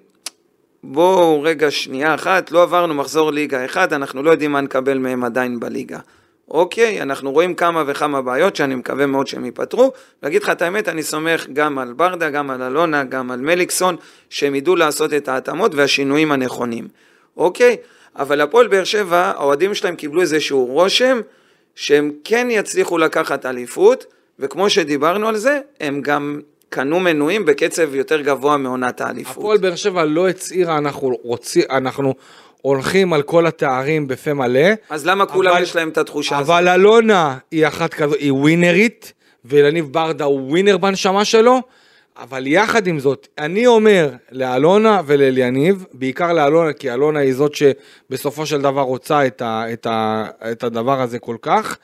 [SPEAKER 3] בואו רגע שנייה אחת, לא עברנו מחזור ליגה אחד, אנחנו לא יודעים מה נקבל מהם עדיין בליגה. אוקיי, אנחנו רואים כמה וכמה בעיות שאני מקווה מאוד שהם ייפתרו. להגיד לך את האמת, אני סומך גם על ברדה, גם על אלונה, גם על מליקסון, שהם ידעו לעשות את ההתאמות והשינויים הנכונים. אוקיי? אבל הפועל באר שבע, האוהדים שלהם קיבלו איזשהו רושם שהם כן יצליחו לקחת אליפות, וכמו שדיברנו על זה, הם גם קנו מנויים בקצב יותר גבוה מעונת האליפות.
[SPEAKER 2] הפועל באר שבע לא הצהירה, אנחנו רוצים, אנחנו הולכים על כל התארים בפה מלא.
[SPEAKER 3] אז למה כולם אבל, יש להם את התחושה
[SPEAKER 2] הזאת? אבל אלונה היא אחת כזו, היא ווינרית, ולניב ברדה הוא ווינר בנשמה שלו, אבל יחד עם זאת, אני אומר לאלונה ולאליניב, בעיקר לאלונה, כי אלונה היא זאת שבסופו של דבר רוצה את, ה, את, ה, את הדבר הזה כל כך.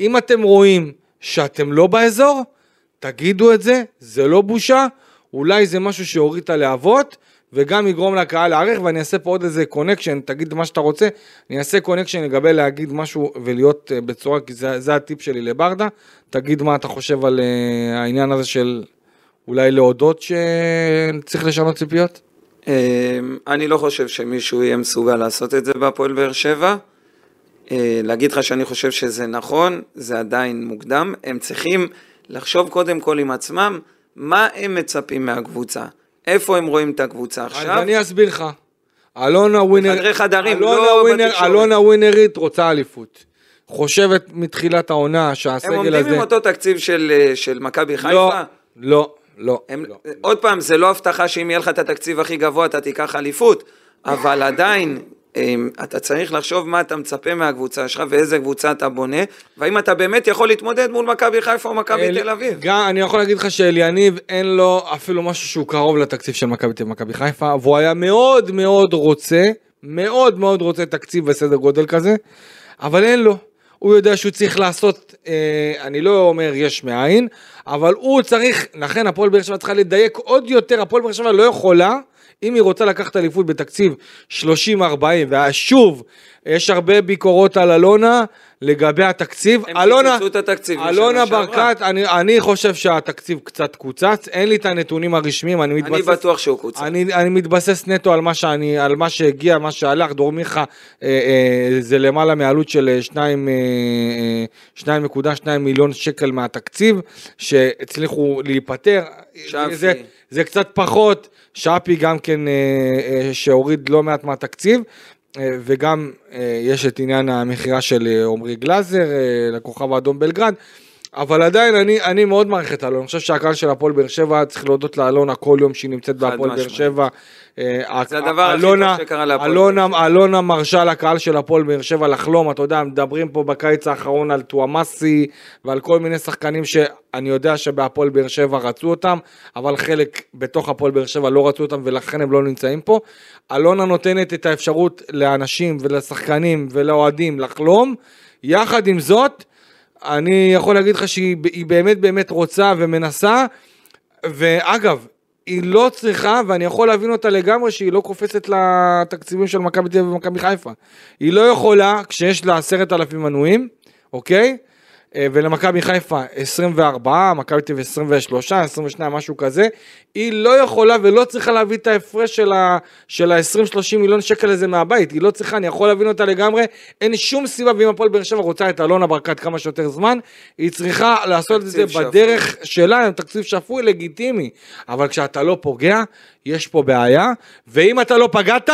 [SPEAKER 2] אם אתם רואים שאתם לא באזור, תגידו את זה, זה לא בושה, אולי זה משהו שיוריד את הלהבות, וגם יגרום לקהל להעריך, ואני אעשה פה עוד איזה connection, תגיד מה שאתה רוצה, אני אעשה connection לגבי להגיד משהו ולהיות אה, בצורה, כי זה, זה הטיפ שלי לברדה, תגיד מה אתה חושב על אה, העניין הזה של אולי להודות שצריך לשנות ציפיות?
[SPEAKER 3] אמ, אני לא חושב שמישהו יהיה מסוגל לעשות את זה בהפועל באר שבע. אה, להגיד לך שאני חושב שזה נכון, זה עדיין מוקדם. הם צריכים לחשוב קודם כל עם עצמם, מה הם מצפים מהקבוצה. איפה הם רואים את הקבוצה עכשיו?
[SPEAKER 2] אז אני אסביר לך. אלונה ווינר...
[SPEAKER 3] בחדרי חדרים,
[SPEAKER 2] אלונה
[SPEAKER 3] לא
[SPEAKER 2] ווינר,
[SPEAKER 3] בתקשורת.
[SPEAKER 2] אלונה ווינרית רוצה אליפות. חושבת מתחילת העונה שהסגל הזה...
[SPEAKER 3] הם עומדים עם אותו תקציב של, אה, של מכבי חיפה?
[SPEAKER 2] לא, לא, לא.
[SPEAKER 3] הם,
[SPEAKER 2] לא.
[SPEAKER 3] עוד פעם, זה לא הבטחה שאם יהיה לך את התקציב הכי גבוה אתה תיקח אליפות, אבל עדיין, אתה צריך לחשוב מה אתה מצפה מהקבוצה שלך ואיזה קבוצה אתה בונה, והאם אתה באמת יכול להתמודד מול מכבי חיפה או מכבי תל אביב.
[SPEAKER 2] גם, אני יכול להגיד לך שאליניב אין לו אפילו משהו שהוא קרוב לתקציב של מכבי חיפה, והוא היה מאוד מאוד רוצה, מאוד מאוד רוצה תקציב בסדר גודל כזה, אבל אין לו. הוא יודע שהוא צריך לעשות, אה, אני לא אומר יש מאין, אבל הוא צריך, לכן הפועל באר שבע צריכה לדייק עוד יותר, הפועל באר שבע לא יכולה, אם היא רוצה לקחת אליפות בתקציב 30-40, ושוב, יש הרבה ביקורות על אלונה לגבי התקציב.
[SPEAKER 3] הם
[SPEAKER 2] אלונה,
[SPEAKER 3] קיצצו את התקציב
[SPEAKER 2] אלונה
[SPEAKER 3] שעברה.
[SPEAKER 2] ברקת, אני, אני חושב שהתקציב קצת קוצץ, אין לי את הנתונים הרשמיים, אני מתבסס...
[SPEAKER 3] אני בטוח שהוא קוצר.
[SPEAKER 2] אני, אני מתבסס נטו על מה שאני, על מה שהגיע, מה שהלך, דור מיכה אה, אה, זה למעלה מעלות של אה, שניים, אה, אה, 2.2 מיליון שקל מהתקציב שהצליחו להיפטר.
[SPEAKER 3] שפי.
[SPEAKER 2] זה, זה קצת פחות, שפי גם כן אה, אה, שהוריד לא מעט מהתקציב. אה, וגם יש את עניין המכירה של עמרי גלאזר לכוכב האדום בלגרד. אבל עדיין אני, אני מאוד מעריך את אלונה, אני חושב שהקהל של הפועל באר שבע צריך להודות לאלונה כל יום שהיא נמצאת בהפועל באר. שבע. אה,
[SPEAKER 3] זה הדבר הכי טוב שקרה להפועל
[SPEAKER 2] אלונה, אלונה מרשה לקהל של הפועל באר שבע לחלום, אתה יודע, מדברים פה בקיץ האחרון על טואמאסי ועל כל מיני שחקנים שאני יודע שבהפועל באר שבע רצו אותם, אבל חלק בתוך הפועל באר שבע לא רצו אותם ולכן הם לא נמצאים פה. אלונה נותנת את האפשרות לאנשים ולשחקנים ולאוהדים לחלום, יחד עם זאת, אני יכול להגיד לך שהיא היא באמת באמת רוצה ומנסה, ואגב, היא לא צריכה, ואני יכול להבין אותה לגמרי, שהיא לא קופצת לתקציבים של מכבי תל אביב ומכבי חיפה. היא לא יכולה, כשיש לה עשרת אלפים מנויים, אוקיי? אה, ולמכבי חיפה 24, מכבי תל אביב 23, 22, משהו כזה, היא לא יכולה ולא צריכה להביא את ההפרש של ה- של ה-20-30 מיליון שקל הזה מהבית, היא לא צריכה, אני יכול להבין אותה לגמרי, אין שום סיבה, ואם הפועל באר שבע רוצה את אלונה ברקת כמה שיותר זמן, היא צריכה לעשות את זה
[SPEAKER 3] תקציב
[SPEAKER 2] בדרך שלה, עם תקציב שפוי, לגיטימי, אבל כשאתה לא פוגע, יש פה בעיה, ואם אתה לא פגעת,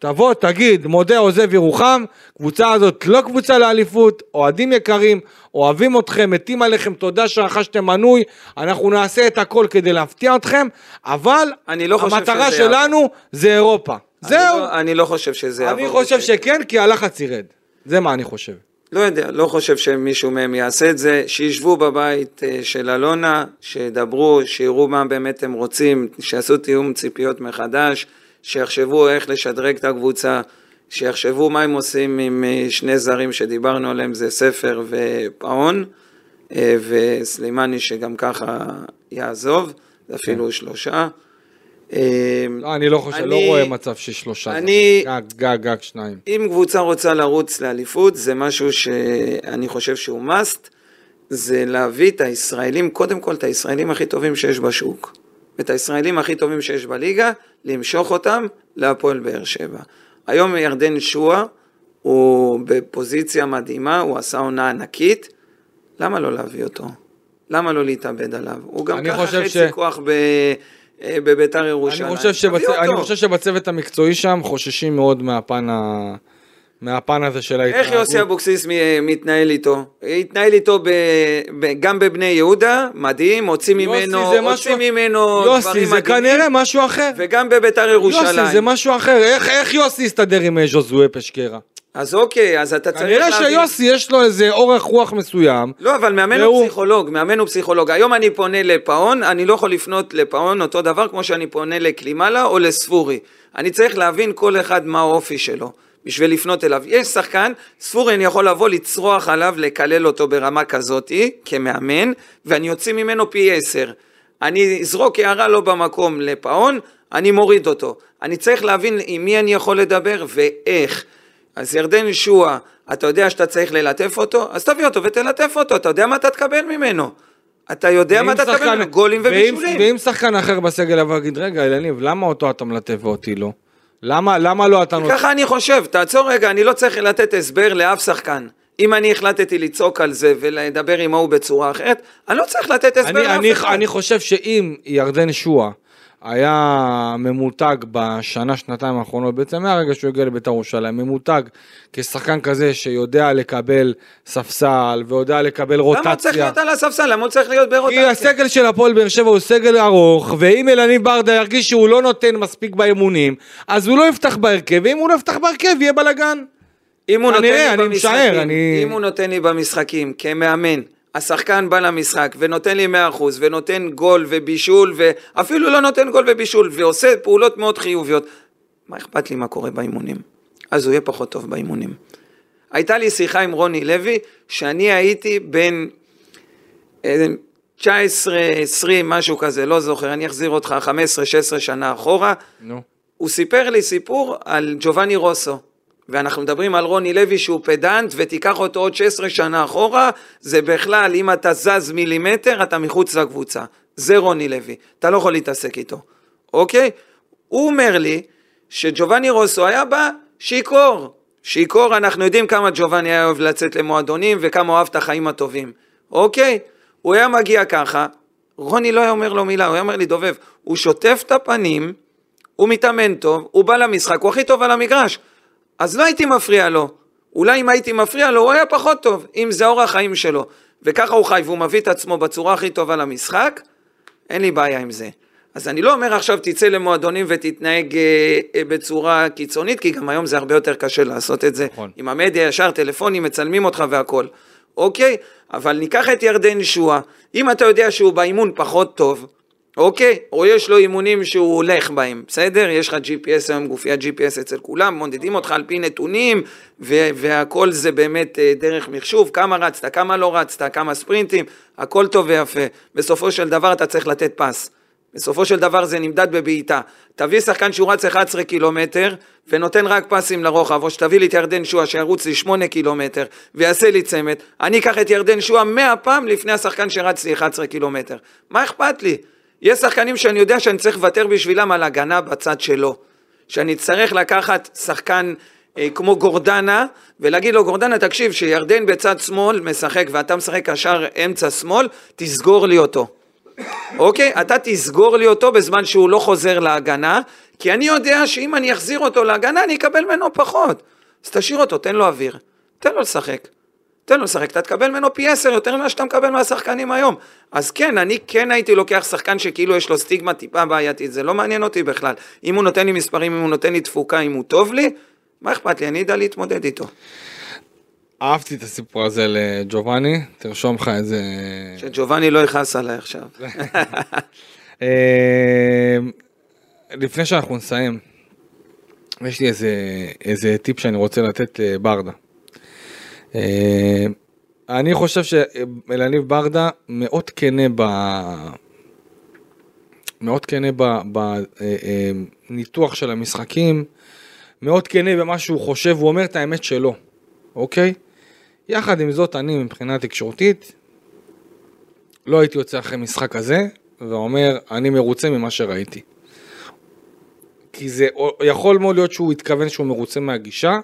[SPEAKER 2] תבוא, תגיד, מודה, עוזב ירוחם, קבוצה הזאת לא קבוצה לאליפות, אוהדים יקרים, אוהבים אתכם, מתים עליכם, תודה שרכשתם מנוי, אנחנו נעשה את הכל כדי להפתיע אתכם, אבל
[SPEAKER 3] אני לא
[SPEAKER 2] המטרה שלנו זה אירופה.
[SPEAKER 3] אני
[SPEAKER 2] זהו,
[SPEAKER 3] לא- אני לא חושב שזה
[SPEAKER 2] אני
[SPEAKER 3] יעבור
[SPEAKER 2] חושב
[SPEAKER 3] בשקט.
[SPEAKER 2] שכן, כי הלחץ ירד. זה מה אני חושב.
[SPEAKER 3] לא יודע, לא חושב שמישהו מהם יעשה את זה, שישבו בבית אה, של אלונה, שידברו, שיראו מה באמת הם רוצים, שיעשו תיאום ציפיות מחדש, שיחשבו איך לשדרג את הקבוצה, שיחשבו מה הם עושים עם אה, שני זרים שדיברנו עליהם, זה ספר ופאון, אה, וסלימני שגם ככה יעזוב, זה אפילו שלושה. אה,
[SPEAKER 2] לא, אני לא חושב, לא
[SPEAKER 3] אני-
[SPEAKER 2] רואה מצב ששלושה.
[SPEAKER 3] אני-
[SPEAKER 2] גג, גג, גג שניים.
[SPEAKER 3] אם קבוצה רוצה לרוץ לאליפות, זה משהו שאני חושב שהוא must, זה להביא את הישראלים, קודם כל את הישראלים הכי טובים שיש בשוק. את הישראלים הכי טובים שיש בליגה, למשוך אותם להפועל באר שבע. היום ירדן שועה הוא בפוזיציה מדהימה, הוא עשה עונה ענקית, למה לא להביא אותו? למה לא להתאבד עליו? הוא גם ככה חצי
[SPEAKER 2] ש-
[SPEAKER 3] כוח ב... אה, בביתר ירושלים.
[SPEAKER 2] אני חושב, שבצ... אני. חושב שבצוות המקצועי שם חוששים מאוד מהפן, ה... מהפן הזה של ההתנהגות.
[SPEAKER 3] איך יוסי אבוקסיס מתנהל איתו? התנהל איתו ב, ב, גם בבני יהודה, מדהים, הוציא ממנו,
[SPEAKER 2] זה
[SPEAKER 3] הוציא ממנו
[SPEAKER 2] יוסי
[SPEAKER 3] דברים
[SPEAKER 2] זה
[SPEAKER 3] מדהימים,
[SPEAKER 2] כנראה משהו אחר.
[SPEAKER 3] וגם בביתר ירושלים.
[SPEAKER 2] יוסי זה משהו אחר. איך, איך יוסי יסתדר עם אה, ז'וזואה פשקרה?
[SPEAKER 3] אז אוקיי, אז אתה צריך להבין...
[SPEAKER 2] כנראה שיוסי יש לו איזה אורך רוח מסוים.
[SPEAKER 3] לא, אבל מאמן והוא... הוא פסיכולוג, מאמן הוא פסיכולוג. היום אני פונה לפאון, אני לא יכול לפנות לפאון אותו דבר כמו שאני פונה לקלימלה או לספורי. אני צריך להבין כל אחד מה האופי שלו. בשביל לפנות אליו. יש שחקן, ספורי אני יכול לבוא לצרוח עליו, לקלל אותו ברמה כזאתי, כמאמן, ואני אוציא ממנו פי עשר. אני אזרוק הערה לא במקום לפאון, אני מוריד אותו. אני צריך להבין עם מי אני יכול לדבר ואיך. אז ירדן שועה, אתה יודע שאתה צריך ללטף אותו? אז תביא אותו ותלטף אותו, אתה יודע מה אתה תקבל ממנו. אתה יודע מה אתה תקבל ממנו, גולים ובישולים.
[SPEAKER 2] ואם שחקן אחר בסגל יבוא ויגיד, רגע, אלניב, למה אותו אתה מלטף ואותי לא? למה, למה לא אתה
[SPEAKER 3] נותן? ככה אני חושב, תעצור רגע, אני לא צריך לתת הסבר לאף שחקן. אם אני החלטתי לצעוק על זה ולדבר עם ההוא בצורה אחרת, אני לא צריך לתת הסבר אני, לאף
[SPEAKER 2] אני, אחד. אני חושב שאם ירדן שואה היה ממותג בשנה, שנתיים האחרונות, בעצם מהרגע שהוא הגיע לבית"ר ירושלים, ממותג כשחקן כזה שיודע לקבל ספסל ויודע לקבל רוטציה. למה הוא
[SPEAKER 3] צריך להיות על הספסל? למה הוא צריך להיות ברוטציה?
[SPEAKER 2] כי הסגל של הפועל באר שבע הוא סגל ארוך, ואם אלניב ברדה ירגיש שהוא לא נותן מספיק באימונים, אז הוא לא יפתח בהרכב, ואם הוא לא יפתח בהרכב יהיה בלאגן.
[SPEAKER 3] אם הוא נותן לי במשחקים, אם הוא נותן לי במשחקים כמאמן, השחקן בא למשחק ונותן לי 100% ונותן גול ובישול ואפילו לא נותן גול ובישול ועושה פעולות מאוד חיוביות, מה אכפת לי מה קורה באימונים? אז הוא יהיה פחות טוב באימונים. הייתה לי שיחה עם רוני לוי, שאני הייתי בין 19, 20, משהו כזה, לא זוכר, אני אחזיר אותך 15-16 שנה אחורה. נו. No. הוא סיפר לי סיפור על ג'ובאני רוסו. ואנחנו מדברים על רוני לוי שהוא פדנט ותיקח אותו עוד 16 שנה אחורה, זה בכלל, אם אתה זז מילימטר, אתה מחוץ לקבוצה. זה רוני לוי, אתה לא יכול להתעסק איתו, אוקיי? הוא אומר לי שג'ובאני רוסו היה בא שיכור. שיכור, אנחנו יודעים כמה ג'ובאני היה אוהב לצאת למועדונים וכמה אוהב את החיים הטובים, אוקיי? הוא היה מגיע ככה, רוני לא היה אומר לו מילה, הוא היה אומר לי, דובב, הוא שוטף את הפנים, הוא מתאמן טוב, הוא בא למשחק, הוא הכי טוב על המגרש. אז לא הייתי מפריע לו. אולי אם הייתי מפריע לו, הוא היה פחות טוב, אם זה אורח החיים שלו. וככה הוא חי, והוא מביא את עצמו בצורה הכי טובה למשחק, אין לי בעיה עם זה. אז אני לא אומר עכשיו תצא למועדונים ותתנהג אה, אה, בצורה קיצונית, כי גם היום זה הרבה יותר קשה לעשות את זה. נכון. עם המדיה ישר, טלפונים, מצלמים אותך והכל. אוקיי? אבל ניקח את ירדן שואה, אם אתה יודע שהוא באימון פחות טוב, אוקיי? או יש לו אימונים שהוא הולך בהם, בסדר? יש לך GPS היום, גופיית GPS אצל כולם, מודדים אותך על פי נתונים, והכל זה באמת אה, דרך מחשוב, כמה רצת, כמה לא רצת, כמה ספרינטים, הכל טוב ויפה. בסופו של דבר אתה צריך לתת פס. בסופו של דבר זה נמדד בבעיטה. תביא שחקן שהוא רץ 11 קילומטר ונותן רק פסים לרוחב, או שתביא לי את ירדן שואה שירוץ לי 8 קילומטר ויעשה לי צמד, אני אקח את ירדן שואה 100 פעם לפני השחקן שרץ לי 11 קילומטר. מה אכפת לי? יש שחקנים שאני יודע שאני צריך לוותר בשבילם על הגנה בצד שלו. שאני צריך לקחת שחקן אה, כמו גורדנה ולהגיד לו גורדנה תקשיב שירדן בצד שמאל משחק ואתה משחק קשר אמצע שמאל תסגור לי אותו. אוקיי? אתה תסגור לי אותו בזמן שהוא לא חוזר להגנה כי אני יודע שאם אני אחזיר אותו להגנה אני אקבל ממנו פחות. אז תשאיר אותו, תן לו אוויר, תן לו לשחק. תן לו לשחק, אתה תקבל ממנו פי עשר יותר ממה שאתה מקבל מהשחקנים היום. אז כן, אני כן הייתי לוקח שחקן שכאילו יש לו סטיגמה טיפה בעייתית, זה לא מעניין אותי בכלל. אם הוא נותן לי מספרים, אם הוא נותן לי תפוקה, אם הוא טוב לי, מה אכפת לי, אני אדע להתמודד איתו.
[SPEAKER 2] אהבתי את הסיפור הזה לג'ובאני, תרשום לך את זה.
[SPEAKER 3] שג'ובאני לא יכעס עליי עכשיו.
[SPEAKER 2] אה, לפני שאנחנו נסיים, יש לי איזה, איזה טיפ שאני רוצה לתת לברדה. אה, אני חושב שאלניב ברדה מאוד כנה ב... מאוד כנה בניתוח אה, אה, של המשחקים, מאוד כנה במה שהוא חושב, הוא אומר את האמת שלו, אוקיי? יחד עם זאת, אני מבחינה תקשורתית, לא הייתי יוצא אחרי משחק כזה, ואומר, אני מרוצה ממה שראיתי. כי זה יכול מאוד להיות שהוא התכוון שהוא מרוצה מהגישה,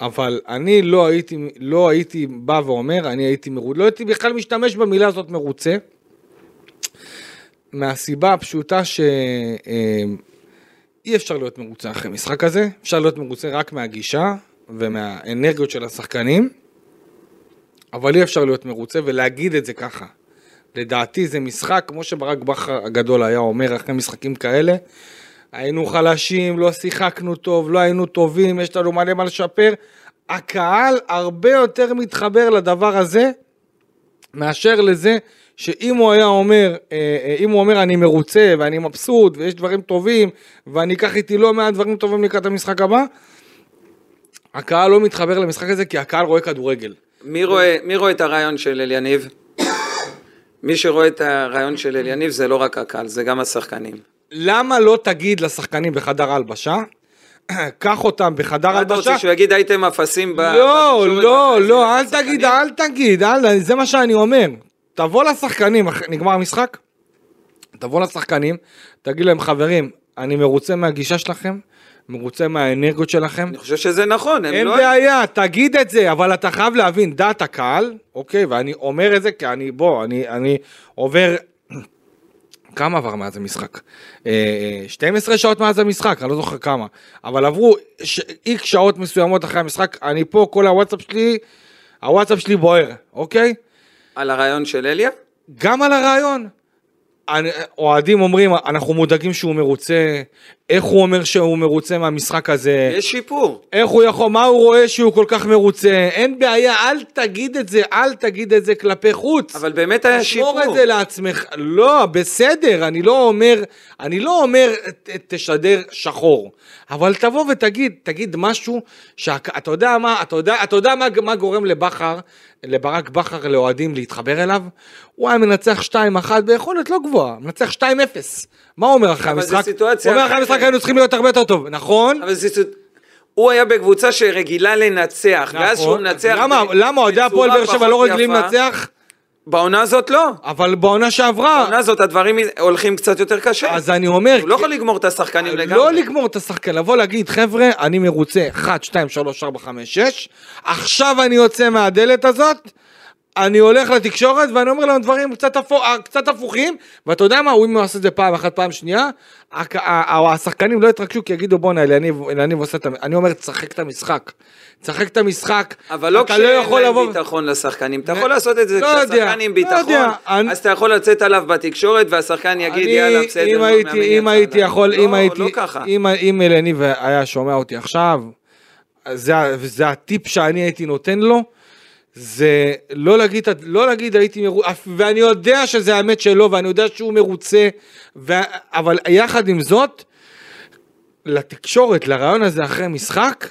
[SPEAKER 2] אבל אני לא הייתי, לא הייתי בא ואומר, אני הייתי מרוצה, לא הייתי בכלל משתמש במילה הזאת מרוצה, מהסיבה הפשוטה שאי אה, אפשר להיות מרוצה אחרי משחק כזה, אפשר להיות מרוצה רק מהגישה ומהאנרגיות של השחקנים, אבל אי אפשר להיות מרוצה ולהגיד את זה ככה. לדעתי זה משחק, כמו שברק בכר הגדול היה אומר אחרי משחקים כאלה, היינו חלשים, לא שיחקנו טוב, לא היינו טובים, יש לנו מלא מה לשפר. הקהל הרבה יותר מתחבר לדבר הזה, מאשר לזה שאם הוא היה אומר, אה, אה, אם הוא אומר אני מרוצה ואני מבסוט ויש דברים טובים ואני אקח איתי לא מעט דברים טובים לקראת המשחק הבא, הקהל לא מתחבר למשחק הזה כי הקהל רואה כדורגל.
[SPEAKER 3] מי רואה, מי רואה את הרעיון של אליניב? מי שרואה את הרעיון של אליניב זה לא רק הקהל, זה גם השחקנים.
[SPEAKER 2] למה לא תגיד לשחקנים בחדר הלבשה, קח אותם בחדר הלבשה. מה אתה רוצה
[SPEAKER 3] שהוא יגיד הייתם אפסים ב...
[SPEAKER 2] לא, לא, לא, אל תגיד, אל תגיד, זה מה שאני אומר. תבוא לשחקנים, נגמר המשחק, תבוא לשחקנים, תגיד להם חברים, אני מרוצה מהגישה שלכם, מרוצה מהאנרגיות שלכם.
[SPEAKER 3] אני חושב שזה נכון,
[SPEAKER 2] אין לא... בעיה, תגיד את זה, אבל אתה חייב להבין, דעת הקהל, אוקיי, ואני אומר את זה כי אני, בוא, אני, אני עובר... כמה עבר מאז המשחק? 12 אה, שעות מאז המשחק, אני לא זוכר כמה. אבל עברו איקס שעות מסוימות אחרי המשחק, אני פה, כל הוואטסאפ שלי, הוואטסאפ שלי בוער, אוקיי?
[SPEAKER 3] על הרעיון של אליה?
[SPEAKER 2] גם על הרעיון. אוהדים אומרים, אנחנו מודאגים שהוא מרוצה, איך הוא אומר שהוא מרוצה מהמשחק הזה?
[SPEAKER 3] יש שיפור.
[SPEAKER 2] איך הוא יכול, מה הוא רואה שהוא כל כך מרוצה? אין בעיה, אל תגיד את זה, אל תגיד את זה כלפי חוץ.
[SPEAKER 3] אבל באמת היה שיפור.
[SPEAKER 2] תשמור את זה לעצמך. לא, בסדר, אני לא אומר, אני לא אומר תשדר שחור. אבל תבוא ותגיד, תגיד משהו שאתה יודע מה, אתה יודע, אתה יודע מה, מה גורם לבכר, לברק בכר לאוהדים להתחבר אליו? הוא היה מנצח 2-1 ביכולת לא גבוהה, מנצח 2-0. מה הוא אומר אחרי המשחק? הוא אומר אחרי המשחק היינו צריכים להיות הרבה יותר טוב, נכון?
[SPEAKER 3] אבל זה הוא היה בקבוצה שרגילה לנצח, נכון. ואז שהוא מנצח...
[SPEAKER 2] למה, למה אוהדי הפועל באר שבע לא רגילים לנצח?
[SPEAKER 3] בעונה הזאת לא.
[SPEAKER 2] אבל בעונה שעברה...
[SPEAKER 3] בעונה הזאת הדברים הולכים קצת יותר קשה.
[SPEAKER 2] אז אני אומר...
[SPEAKER 3] הוא לא יכול לגמור את השחקנים
[SPEAKER 2] לגמרי. לא לגמור את השחקן, לבוא להגיד, חבר'ה, אני מרוצה 1, 2, 3, 4, 5, 6, עכשיו אני יוצא מהדלת הזאת, אני הולך לתקשורת ואני אומר להם דברים קצת, הפוך, קצת הפוכים, ואתה יודע מה, אם הוא עושה את זה פעם אחת, פעם שנייה, השחקנים לא יתרגשו כי יגידו בואנה, אליניב עושה את המשחק, אני אומר, תשחק את המשחק. תשחק את המשחק,
[SPEAKER 3] אבל לא כשאין לא להם לבוא... ביטחון לשחקנים, אתה יכול לעשות את זה לא כשהשחקן עם לא ביטחון, אז אתה יכול לצאת עליו בתקשורת והשחקן יגיד יאללה בסדר, אם
[SPEAKER 2] הייתי, אם הייתי יכול, אם הייתי, אם אליניב היה שומע אותי עכשיו, זה הטיפ שאני הייתי נותן לו, זה לא להגיד, לא להגיד הייתי מרוצה, ואני יודע שזה האמת שלו, ואני יודע שהוא מרוצה, ו... אבל יחד עם זאת, לתקשורת, לרעיון הזה אחרי משחק,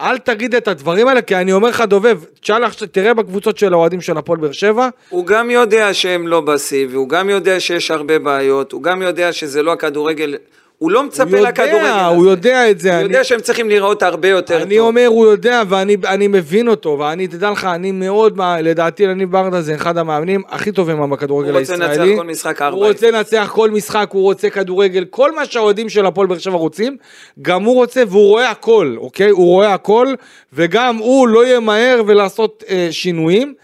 [SPEAKER 2] אל תגיד את הדברים האלה, כי אני אומר לך, דובב, תשאל תראה בקבוצות של האוהדים של הפועל באר שבע.
[SPEAKER 3] הוא גם יודע שהם לא בשיא, והוא גם יודע שיש הרבה בעיות, הוא גם יודע שזה לא הכדורגל הוא לא מצפה הוא לכדורגל
[SPEAKER 2] הזה. הוא יודע את זה.
[SPEAKER 3] הוא
[SPEAKER 2] אני,
[SPEAKER 3] יודע שהם צריכים לראות הרבה יותר
[SPEAKER 2] אני
[SPEAKER 3] טוב.
[SPEAKER 2] אני אומר, הוא יודע, ואני מבין אותו, ואני, תדע לך, אני מאוד, לדעתי, אני ברדה זה אחד המאמנים הכי טובים בכדורגל הישראלי.
[SPEAKER 3] הוא רוצה לנצח כל משחק
[SPEAKER 2] ארבע. הוא רוצה לנצח כל משחק, הוא רוצה כדורגל, כל מה שהאוהדים של הפועל באר שבע רוצים, גם הוא רוצה, והוא רואה הכל, אוקיי? הוא רואה הכל, וגם הוא לא ימהר ולעשות אה, שינויים.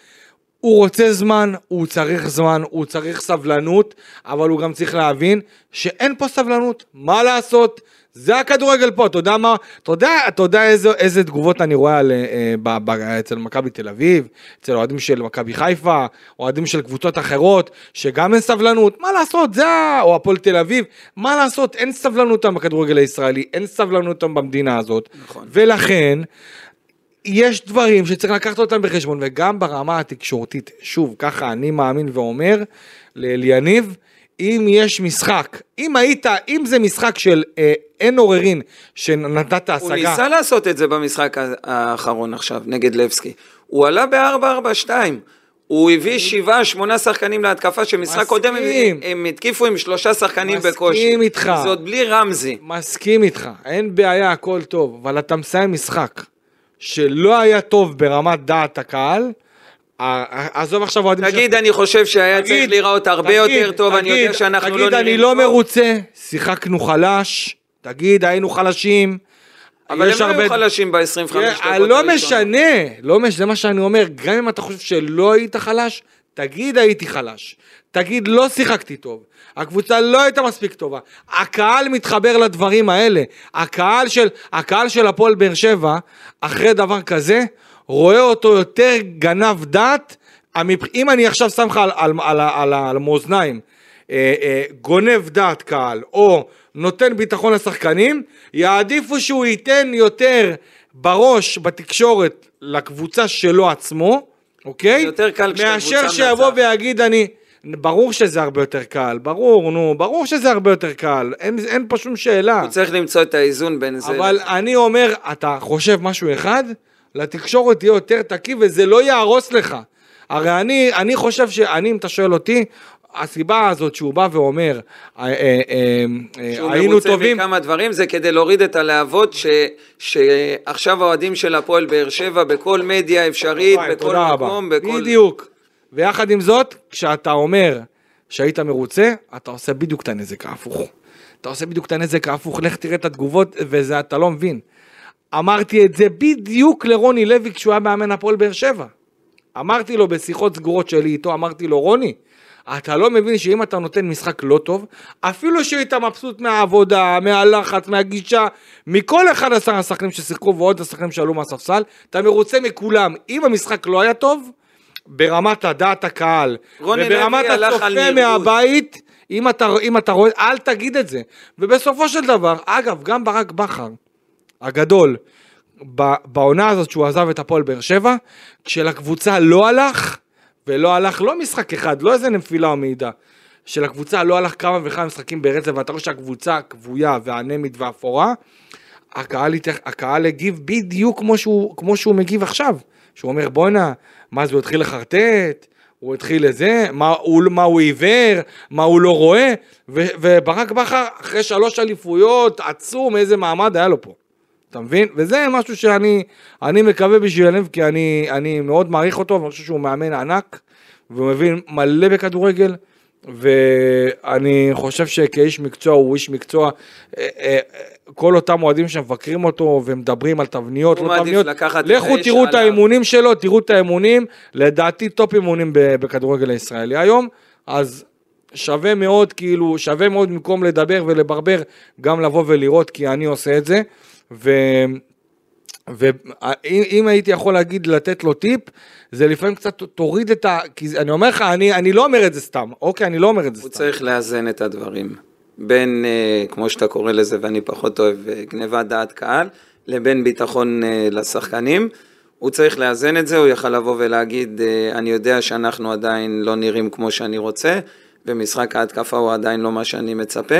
[SPEAKER 2] הוא רוצה זמן, הוא צריך זמן, הוא צריך סבלנות, אבל הוא גם צריך להבין שאין פה סבלנות, מה לעשות? זה הכדורגל פה, אתה יודע מה, אתה יודע, אתה יודע איזה, איזה תגובות אני רואה על, אה, ב, ב, אצל מכבי תל אביב, אצל אוהדים של מכבי חיפה, אוהדים של קבוצות אחרות, שגם אין סבלנות, מה לעשות, זה, או הפועל תל אביב, מה לעשות, אין סבלנות בכדורגל הישראלי, אין סבלנות במדינה הזאת, נכון. ולכן, יש דברים שצריך לקחת אותם בחשבון, וגם ברמה התקשורתית, שוב, ככה אני מאמין ואומר ליניב, אם יש משחק, אם היית, אם זה משחק של אה, אין עוררין שנתת השגה. הוא
[SPEAKER 3] ניסה לעשות את זה במשחק האחרון עכשיו, נגד לבסקי. הוא עלה ב-4-4-2. הוא הביא שבעה, שמונה שחקנים להתקפה, שמשחק קודם הם, הם התקיפו עם שלושה שחקנים
[SPEAKER 2] מסכים
[SPEAKER 3] בקושי.
[SPEAKER 2] מסכים איתך.
[SPEAKER 3] זאת בלי רמזי.
[SPEAKER 2] מסכים איתך, אין בעיה, הכל טוב, אבל אתה מסיים משחק. שלא היה טוב ברמת דעת הקהל, עזוב עכשיו אוהדים
[SPEAKER 3] תגיד, ש... אני חושב שהיה תגיד, צריך להיראות הרבה תגיד, יותר טוב, תגיד, אני יודע שאנחנו
[SPEAKER 2] תגיד,
[SPEAKER 3] לא נראים
[SPEAKER 2] תגיד, אני לא מרוצה, שיחקנו חלש, תגיד, היינו חלשים.
[SPEAKER 3] אבל הם הרבה... היו חלשים ב-25 דקות
[SPEAKER 2] לא משנה, לא משנה, זה מה שאני אומר, גם אם אתה חושב שלא היית חלש, תגיד הייתי חלש. תגיד לא שיחקתי טוב. הקבוצה לא הייתה מספיק טובה. הקהל מתחבר לדברים האלה. הקהל של, הקהל של הפועל באר שבע, אחרי דבר כזה, רואה אותו יותר גנב דעת. אם אני עכשיו שם לך על, על, על, על, על המאזניים, אה, אה, גונב דעת קהל, או נותן ביטחון לשחקנים, יעדיפו שהוא ייתן יותר בראש, בתקשורת, לקבוצה שלו עצמו, אוקיי?
[SPEAKER 3] יותר קל
[SPEAKER 2] מאשר שיבוא ויגיד אני... ברור שזה הרבה יותר קל, ברור, נו, ברור שזה הרבה יותר קל, אין, אין פה שום שאלה.
[SPEAKER 3] הוא צריך למצוא את האיזון בין זה...
[SPEAKER 2] אבל. אני אומר, אתה חושב משהו אחד, לתקשורת תהיה יותר תקי וזה לא יהרוס לך. הרי אני, אני חושב שאני, אם אתה שואל אותי, הסיבה הזאת שהוא בא ואומר, אה, אה,
[SPEAKER 3] אה, היינו טובים... שהוא מרוצה מכמה דברים, זה כדי להוריד את הלהבות ש, שעכשיו האוהדים של הפועל באר שבע בכל מדיה אפשרית, בכל מקום, בכל...
[SPEAKER 2] בדיוק. ויחד עם זאת, כשאתה אומר שהיית מרוצה, אתה עושה בדיוק את הנזק ההפוך. אתה עושה בדיוק את הנזק ההפוך, לך תראה את התגובות, וזה אתה לא מבין. אמרתי את זה בדיוק לרוני לוי כשהוא היה מאמן הפועל באר שבע. אמרתי לו בשיחות סגורות שלי איתו, אמרתי לו, רוני, אתה לא מבין שאם אתה נותן משחק לא טוב, אפילו שהיית מבסוט מהעבודה, מהלחץ, מהגישה, מכל 11 השחקנים ששיחקו ועוד השחקנים שעלו מהספסל, אתה מרוצה מכולם. אם המשחק לא היה טוב, ברמת הדעת הקהל, וברמת הצופה מהבית, אם אתה, אם אתה רואה, אל תגיד את זה. ובסופו של דבר, אגב, גם ברק בכר, הגדול, בעונה הזאת שהוא עזב את הפועל באר שבע, כשלקבוצה לא הלך, ולא הלך לא משחק אחד, לא איזה נפילה או מעידה, שלקבוצה לא הלך כמה וכמה משחקים ברצף, ואתה רואה שהקבוצה כבויה והאנמית ואפורה, הקהל, הקהל הגיב בדיוק כמו שהוא, כמו שהוא מגיב עכשיו. שהוא אומר בואנה, מה זה הוא התחיל לחרטט? הוא התחיל לזה, מה הוא, מה הוא עיוור, מה הוא לא רואה, ו, וברק בכר אחרי שלוש אליפויות, עצום, איזה מעמד היה לו פה. אתה מבין? וזה משהו שאני אני מקווה בשביל הלב, כי אני, אני מאוד מעריך אותו, ואני חושב שהוא מאמן ענק, והוא מבין מלא בכדורגל, ואני חושב שכאיש מקצוע הוא איש מקצוע, אה, אה, כל אותם אוהדים שמבקרים אותו ומדברים על תבניות, לא תבניות, לכו תראו את האימונים שלו, תראו את האימונים, לדעתי top אימונים בכדורגל הישראלי היום, אז שווה מאוד, כאילו, שווה מאוד במקום לדבר ולברבר, גם לבוא ולראות, כי אני עושה את זה, ו... ואם הייתי יכול להגיד, לתת לו טיפ, זה לפעמים קצת תוריד את ה... כי אני אומר לך, אני, אני לא אומר את זה סתם, אוקיי? אני לא אומר את זה
[SPEAKER 3] הוא
[SPEAKER 2] סתם.
[SPEAKER 3] הוא צריך לאזן את הדברים. בין, אה, כמו שאתה קורא לזה, ואני פחות אוהב, אה, גניבת דעת קהל, לבין ביטחון אה, לשחקנים. הוא צריך לאזן את זה, הוא יכל לבוא ולהגיד, אני יודע שאנחנו עדיין לא נראים כמו שאני רוצה, ומשחק ההתקפה הוא עדיין לא מה שאני מצפה.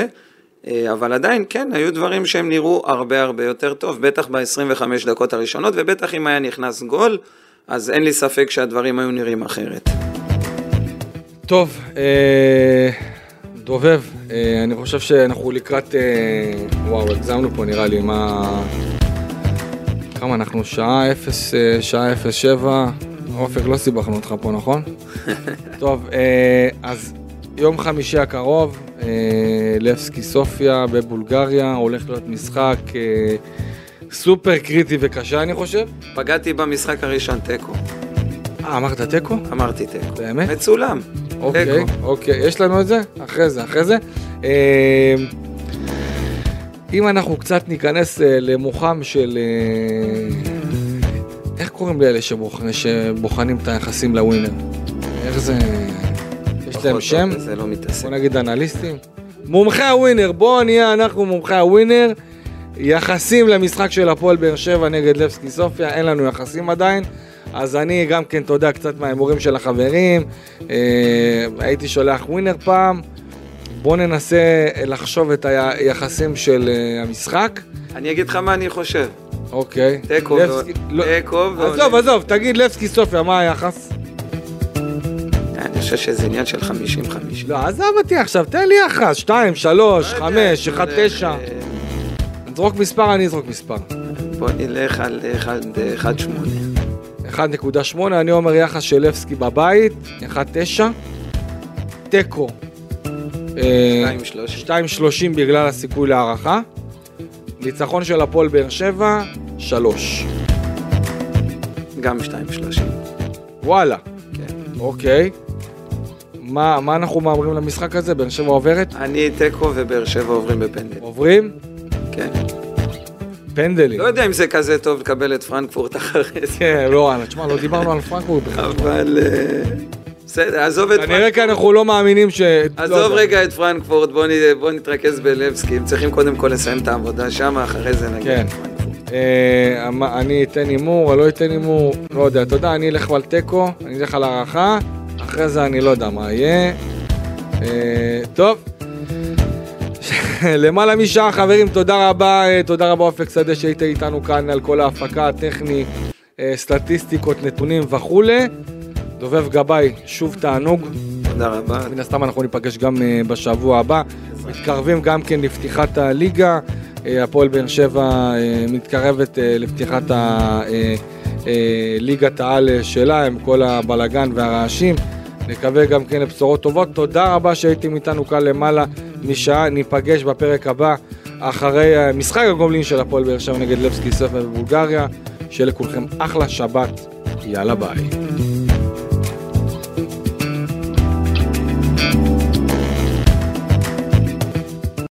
[SPEAKER 3] אבל עדיין, כן, היו דברים שהם נראו הרבה הרבה יותר טוב, בטח ב-25 דקות הראשונות, ובטח אם היה נכנס גול, אז אין לי ספק שהדברים היו נראים אחרת.
[SPEAKER 2] טוב, אה... דובב, אה, אני חושב שאנחנו לקראת, אה, וואו, הגזמנו פה נראה לי, מה... כמה אנחנו? שעה 0, אה, שעה 07, אופק, לא סיבכנו אותך פה, נכון? טוב, אז יום חמישי הקרוב, לבסקי סופיה בבולגריה, הולך להיות משחק סופר קריטי וקשה, אני חושב.
[SPEAKER 3] פגעתי במשחק הראשון, תיקו.
[SPEAKER 2] אה, אמרת תיקו?
[SPEAKER 3] אמרתי תיקו.
[SPEAKER 2] באמת?
[SPEAKER 3] מצולם.
[SPEAKER 2] אוקיי, אוקיי, יש לנו את זה? אחרי זה, אחרי זה. אה, אם אנחנו קצת ניכנס אה, למוחם של... אה, איך קוראים לאלה שבוחנים את היחסים לווינר? איך זה... להם שם?
[SPEAKER 3] זה לא מתעסק.
[SPEAKER 2] בוא נגיד אנליסטים. מומחי הווינר, בואו נהיה אנחנו מומחי הווינר. יחסים למשחק של הפועל באר שבע נגד לבסקי סופיה, אין לנו יחסים עדיין. אז אני גם כן, אתה יודע, קצת מההימורים של החברים, אה, הייתי שולח ווינר פעם, בוא ננסה לחשוב את היחסים של אה, המשחק.
[SPEAKER 3] אני אגיד לך מה אני חושב.
[SPEAKER 2] אוקיי.
[SPEAKER 3] תיקו, לא- תיקו.
[SPEAKER 2] עזוב, עזוב, תגיד לבסקי סופיה, מה היחס?
[SPEAKER 3] חושב שזה עניין של 50-50.
[SPEAKER 2] לא, עזוב אותי עכשיו, תן לי יחס, 2, 3, 5, 1, 9. נזרוק מספר, אני אזרוק מספר.
[SPEAKER 3] בוא נלך על 1.8.
[SPEAKER 2] 1.8, אני אומר יחס של לבסקי בבית, 1.9, תיקו, 2.30 אה, בגלל הסיכוי להערכה, ניצחון של הפועל באר שבע, 3.
[SPEAKER 3] גם 2.30.
[SPEAKER 2] וואלה. כן. אוקיי. מה, מה אנחנו מהמרים למשחק הזה? באר שבע עוברת?
[SPEAKER 3] אני תיקו ובאר שבע עוברים בפנדל.
[SPEAKER 2] עוברים?
[SPEAKER 3] כן.
[SPEAKER 2] פנדלים.
[SPEAKER 3] לא יודע אם זה כזה טוב לקבל את פרנקפורט אחרי זה.
[SPEAKER 2] כן, לא, תשמע, לא דיברנו על פרנקפורט
[SPEAKER 3] בכלל. אבל... אה, בסדר, עזוב את
[SPEAKER 2] פרנקפורט. כנראה כי אנחנו לא מאמינים ש...
[SPEAKER 3] עזוב לא רגע את פרנקפורט, בוא נתרכז בלבסקי. הם צריכים קודם כל לסיים את העבודה שם, אחרי זה נגיד כן.
[SPEAKER 2] אה, אני אתן הימור, אני לא אתן הימור, לא יודע, אתה יודע, אני אלך על תיקו, אני אלך על הערכה, אחרי זה אני לא יודע מה יהיה. אה, טוב. למעלה משעה חברים, תודה רבה, אה, תודה רבה אופק שדה שהיית איתנו כאן על כל ההפקה, הטכני, סטטיסטיקות, נתונים וכולי. דובב גבאי, שוב תענוג.
[SPEAKER 3] תודה רבה.
[SPEAKER 2] מן הסתם אנחנו ניפגש גם בשבוע הבא. מתקרבים גם כן לפתיחת הליגה. אה, הפועל באר שבע אה, מתקרבת אה, לפתיחת ליגת העל שלה עם כל הבלגן והרעשים. נקווה גם כן לבשורות טובות. תודה רבה שהייתם איתנו כאן למעלה משעה. ניפגש בפרק הבא אחרי משחק הגומלין של הפועל באר שבע נגד לבסקי ספר בבולגריה. שיהיה לכולכם אחלה שבת. יאללה ביי.